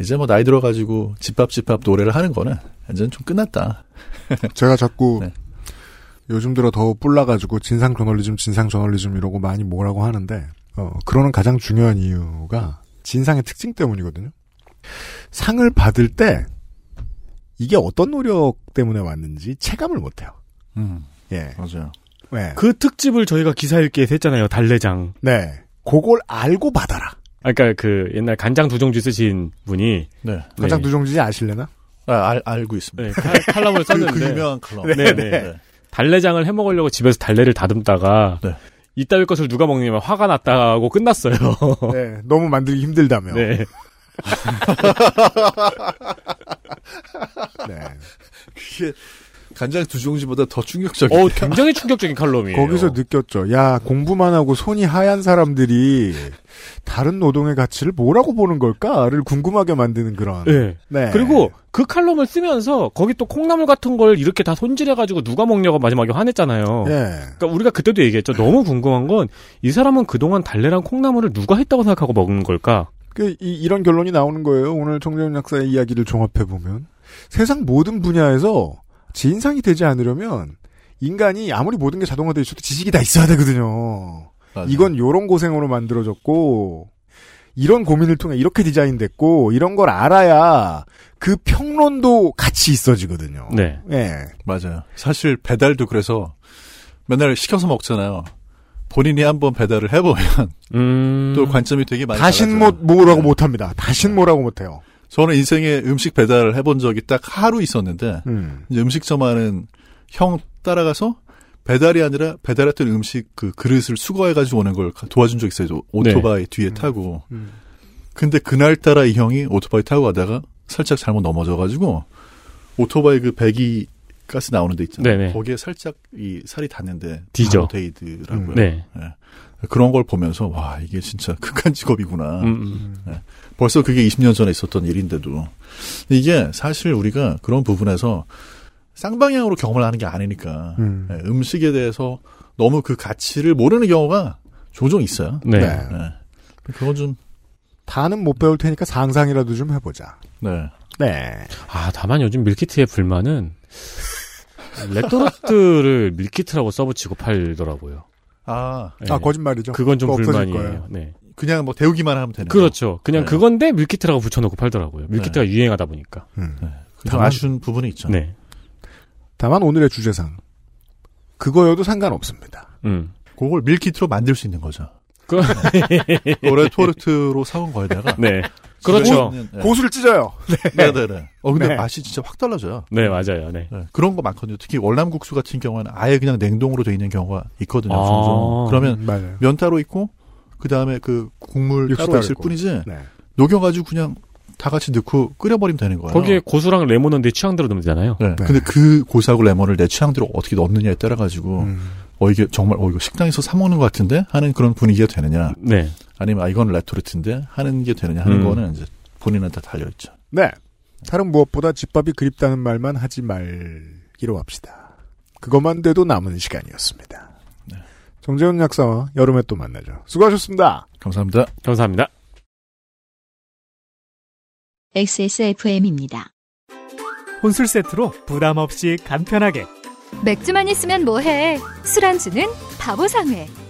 이제 뭐 나이 들어가지고 집밥 집밥 노래를 하는 거는 이제는 좀 끝났다. 제가 자꾸 네. 요즘 들어 더 뿔나가지고 진상 저널리즘, 진상 저널리즘 이러고 많이 뭐라고 하는데 어, 그러는 가장 중요한 이유가 진상의 특징 때문이거든요. 상을 받을 때 이게 어떤 노력 때문에 왔는지 체감을 못해요. 음, 예, 맞아요. 네. 그 특집을 저희가 기사 읽기에서 했잖아요. 달래장. 네. 그걸 알고 받아라. 아, 그러니까 그 옛날 간장 두종지 쓰신 분이 네. 가장 두종지 아실래나? 아, 알, 알고 있습니다. 네, 칼, 칼럼을 썼는데 그, 그 유명한 칼럼. 네, 네. 달래장을 해 먹으려고 집에서 달래를 다듬다가 네. 이따위 것을 누가 먹냐면 화가 났다고 끝났어요. 네, 너무 만들기 힘들다며. 네. 네. 그게 간장 두 종지보다 더 충격적이에요. 어, 굉장히 충격적인 칼럼이에요. 거기서 느꼈죠. 야, 공부만 하고 손이 하얀 사람들이 다른 노동의 가치를 뭐라고 보는 걸까를 궁금하게 만드는 그런. 네. 네. 그리고 그 칼럼을 쓰면서 거기 또 콩나물 같은 걸 이렇게 다 손질해가지고 누가 먹냐고 마지막에 화냈잖아요. 예. 그러니까 우리가 그때도 얘기했죠. 너무 궁금한 건 이 사람은 그동안 달래랑 콩나물을 누가 했다고 생각하고 먹는 걸까? 그, 이, 이런 결론이 나오는 거예요. 오늘 정재훈 약사의 이야기를 종합해보면. 세상 모든 분야에서 진상이 되지 않으려면 인간이 아무리 모든 게 자동화되어 있어도 지식이 다 있어야 되거든요. 맞아요. 이건 요런 고생으로 만들어졌고, 이런 고민을 통해 이렇게 디자인됐고, 이런 걸 알아야 그 평론도 같이 있어지거든요. 네. 예. 맞아요. 사실 배달도 그래서 맨날 시켜서 먹잖아요. 본인이 한번 배달을 해보면 음... 또 관점이 되게 많이 다신. 뭐, 뭐라고 못합니다. 다신 뭐라고 못해요. 저는 인생에 음식 배달을 해본 적이 딱 하루 있었는데 음. 이제 음식점 하는 형 따라가서 배달이 아니라 배달했던 음식 그 그릇을 수거해가지고 오는 걸 도와준 적 있어요. 오토바이 뒤에 타고. 음. 근데 그날따라 이 형이 오토바이 타고 가다가 살짝 잘못 넘어져가지고 오토바이 그 배기 가스 나오는 데 있잖아요. 네네. 거기에 살짝 이 살이 닿는데 뒤져. 데이더라고요. 음. 네. 그런 걸 보면서 와 이게 진짜 극한 직업이구나. 음, 음. 네. 벌써 그게 20년 전에 있었던 일인데도 이게 사실 우리가 그런 부분에서 쌍방향으로 경험을 하는 게 아니니까 음. 네, 음식에 대해서 너무 그 가치를 모르는 경우가 종종 있어요. 네. 네. 그건 좀 다는 못 배울 테니까 상상이라도 좀 해보자. 네. 네. 아, 다만 요즘 밀키트의 불만은 레토르트를 밀키트라고 써붙이고 팔더라고요. 아, 아, 거짓말이죠. 그건 좀 불만이에요. 거예요. 네. 그냥 뭐 데우기만 하면 되는 그렇죠. 그냥 네. 그건데 밀키트라고 붙여놓고 팔더라고요. 밀키트가 유행하다 보니까. 음. 거. 좀 아쉬운 부분이 있죠. 네. 다만 오늘의 주제상 그거여도 상관없습니다. 음. 그걸 밀키트로 만들 수 있는 거죠. 그, 레토르트로 사온 거에다가 네. 그렇죠. 있는, 네. 고수를 찢어요. 네, 네, 네. 어, 근데 네. 맛이 진짜 확 달라져요. 네, 맞아요. 네. 네, 그런 거 많거든요. 특히 월남 국수 같은 경우는 아예 그냥 냉동으로 돼 있는 경우가 있거든요. 아. 종종. 그러면 음, 맞아요. 면 따로 있고 그 다음에 그 국물 따로 있을 있고. 뿐이지 네. 녹여가지고 그냥 다 같이 넣고 끓여버리면 되는 거예요. 거기에 고수랑 레몬은 내 취향대로 넣으면 되잖아요. 네. 근데 그 고사하고 레몬을 내 취향대로 어떻게 넣느냐에 따라 가지고 음. 어 이게 정말 어 이거 식당에서 사 먹는 것 같은데 하는 그런 분위기가 되느냐 네. 아니면 아 이건 레토르트인데 하는 게 되느냐 하는 음. 거는 이제 본인한테 달려 있죠. 네. 다른 무엇보다 집밥이 그립다는 말만 하지 말기로 합시다. 그것만 돼도 남은 시간이었습니다. 정재훈 약사와 여름에 또 만나죠. 수고하셨습니다. 감사합니다. 감사합니다. XSFM입니다. 혼술 세트로 부담 없이 간편하게 맥주만 있으면 뭐해? 술안주는 바보상회.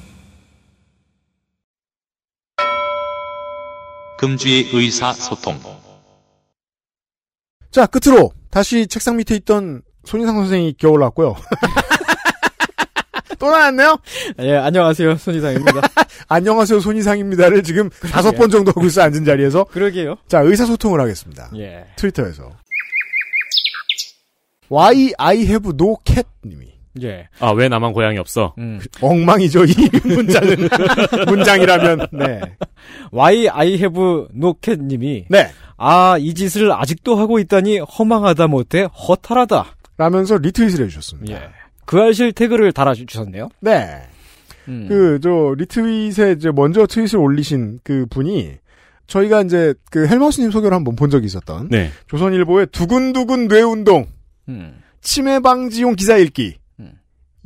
금주의 의사소통. 자, 끝으로 다시 책상 밑에 있던 손인상 선생이 기어올랐고요. 또 나왔네요? 예, 안녕하세요. 손이상입니다. 안녕하세요. 손이상입니다를 지금 다섯 번 정도 하고 있어 앉은 자리에서. 그러게요. 자, 의사소통을 하겠습니다. 예. 트위터에서. Why I have no cat 님이. 예. 아, 왜 나만 고양이 없어? 음. 엉망이죠, 이 문장은. 문장이라면, 네. Why I have no cat 님이. 네. 아, 이 짓을 아직도 하고 있다니 허망하다 못해 허탈하다. 라면서 리트윗을 해주셨습니다. 예. 그 알실 태그를 달아주셨네요. 네. 음. 그, 저, 리트윗에 이제 먼저 트윗을 올리신 그 분이 저희가 이제 그 헬마우스님 소개를 한번 본 적이 있었던 네. 조선일보의 두근두근 뇌운동 음. 치매 방지용 기사 읽기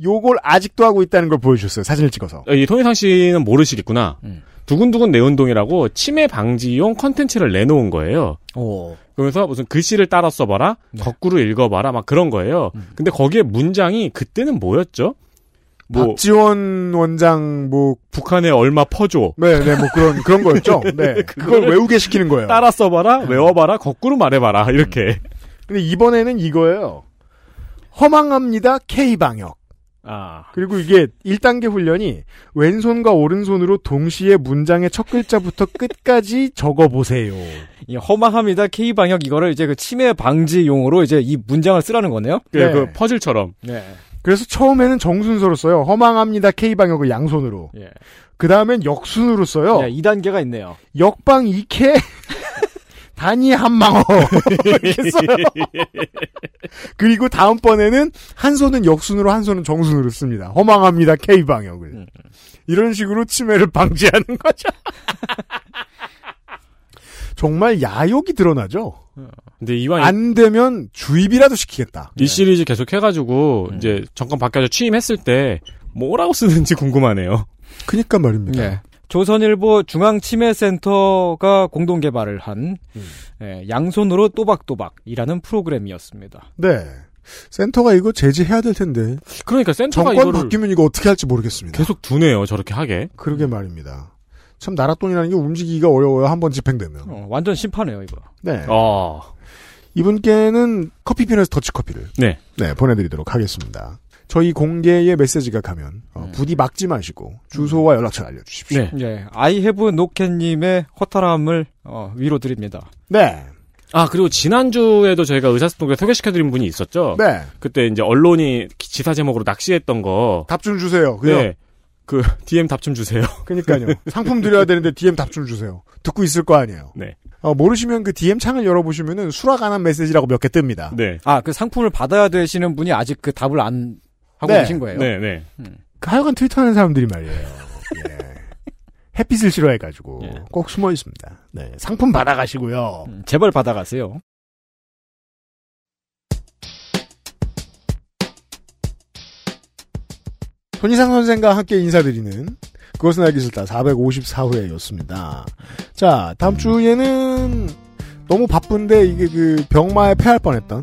요걸 아직도 하고 있다는 걸 보여주셨어요. 사진을 찍어서. 어, 이 통일상 씨는 모르시겠구나. 음. 두근두근 내 운동이라고 치매 방지용 컨텐츠를 내놓은 거예요. 오. 그래서 무슨 글씨를 따라 써봐라, 네. 거꾸로 읽어봐라, 막 그런 거예요. 음. 근데 거기에 문장이 그때는 뭐였죠? 뭐 박지원 원장 뭐 북한에 얼마 퍼줘. 네, 네, 뭐 그런 그런 거였죠. 네, 그걸 외우게 시키는 거예요. 따라 써봐라, 외워봐라, 거꾸로 말해봐라 이렇게. 근데 이번에는 이거예요. 허망합니다. K 방역. 아. 그리고 이게 1단계 훈련이 왼손과 오른손으로 동시에 문장의 첫 글자부터 끝까지 적어보세요. 이 허망합니다. K 방역 이거를 이제 그 치매 방지용으로 이제 이 문장을 쓰라는 거네요. 그, 네. 그 퍼즐처럼. 네. 그래서 처음에는 정순서로 써요. 허망합니다. K 방역을 양손으로. 예. 그 다음엔 역순으로 써요. 네, 2단계가 있네요. 역방 2캐 단위 한망어 이렇게 써요. 그리고 다음번에는 한 손은 역순으로 한 손은 정순으로 씁니다. 허망합니다. K 방역을. 이런 식으로 치매를 방지하는 거죠. 정말 야욕이 드러나죠. 근데 이왕 안 되면 주입이라도 시키겠다. 이 시리즈 계속 해가지고 이제 정권 바뀌어서 취임했을 때 뭐라고 쓰는지 궁금하네요. 그니까 말입니다. 예. 조선일보 중앙치매센터가 공동 개발을 한 예, 양손으로 또박또박이라는 프로그램이었습니다. 네. 센터가 이거 제지해야 될 텐데. 그러니까 센터가 정권 이거를 바뀌면 이거 어떻게 할지 모르겠습니다. 계속 두네요, 저렇게 하게. 그러게 말입니다. 참 나라돈이라는 게 움직이기가 어려워요. 한번 집행되면. 어, 완전 심파네요, 이거. 네. 어. 이분께는 커피핀에서 더치커피를 네. 네, 보내드리도록 하겠습니다. 저희 공개의 메시지가 가면 어, 부디 막지 마시고 주소와 연락처 알려주십시오. 네. 예, 아이헤브 노캔님의 허탈함을 어, 위로 드립니다. 네. 아, 그리고 지난주에도 저희가 의사소통에 소개시켜드린 분이 있었죠? 네. 그때 이제 언론이 지사 제목으로 낚시했던 거. 답 좀 주세요. 그요. 네. 그, DM 답 좀 주세요. 그니까요. 상품 드려야 되는데 DM 답 좀 주세요. 듣고 있을 거 아니에요. 네. 어, 모르시면 그 DM 창을 열어보시면은 수락 안 한 메시지라고 몇 개 뜹니다. 네. 아, 그 상품을 받아야 되시는 분이 아직 그 답을 안 하고 네. 계신 거예요. 네, 네. 그 하여간 트위터 하는 사람들이 말이에요. 예. 햇빛을 싫어해가지고 꼭 숨어 있습니다. 네. 상품 받아가시고요. 음, 제발 받아가세요. 손희상 선생과 함께 인사드리는 그것은 알기 싫다 454회였습니다. 자, 다음 주에는 너무 바쁜데 이게 그 병마에 패할 뻔했던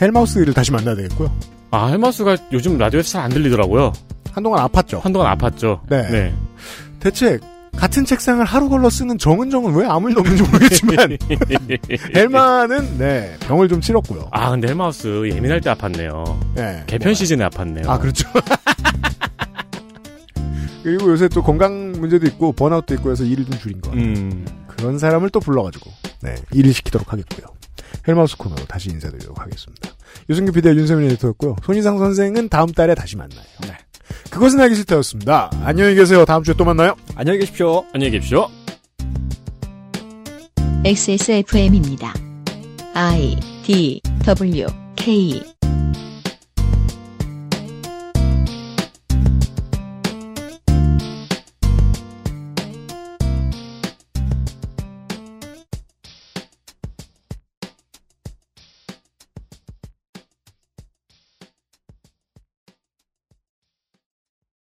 헬마우스 를 다시 만나야 되겠고요. 아, 헬마우스가 요즘 라디오에서 잘 안 들리더라고요. 한동안 아팠죠. 한동안 아팠죠. 네. 대체 같은 책상을 하루 걸러 쓰는 정은정은 왜 암을 넘는지 모르겠지만 헬마는 네 병을 좀 치렀고요. 아, 근데 헬마우스 예민할 때 아팠네요. 네. 개편 시즌에 아팠네요. 아 그렇죠. 그리고 요새 또 건강 문제도 있고 번아웃도 있고 해서 일을 좀 줄인 거. 음. 그런 사람을 또 불러가지고 네 일을 시키도록 하겠고요. 헬마우스 코너로 다시 인사드리도록 하겠습니다. 유승규 PD와 윤세민 에디터였고요. 손희상 선생은 다음 달에 다시 만나요. 그것은 알기 싫다였습니다. 안녕히 계세요. 다음 주에 또 만나요. 안녕히 계십시오. 안녕히 계십시오. XSFM입니다. I D W K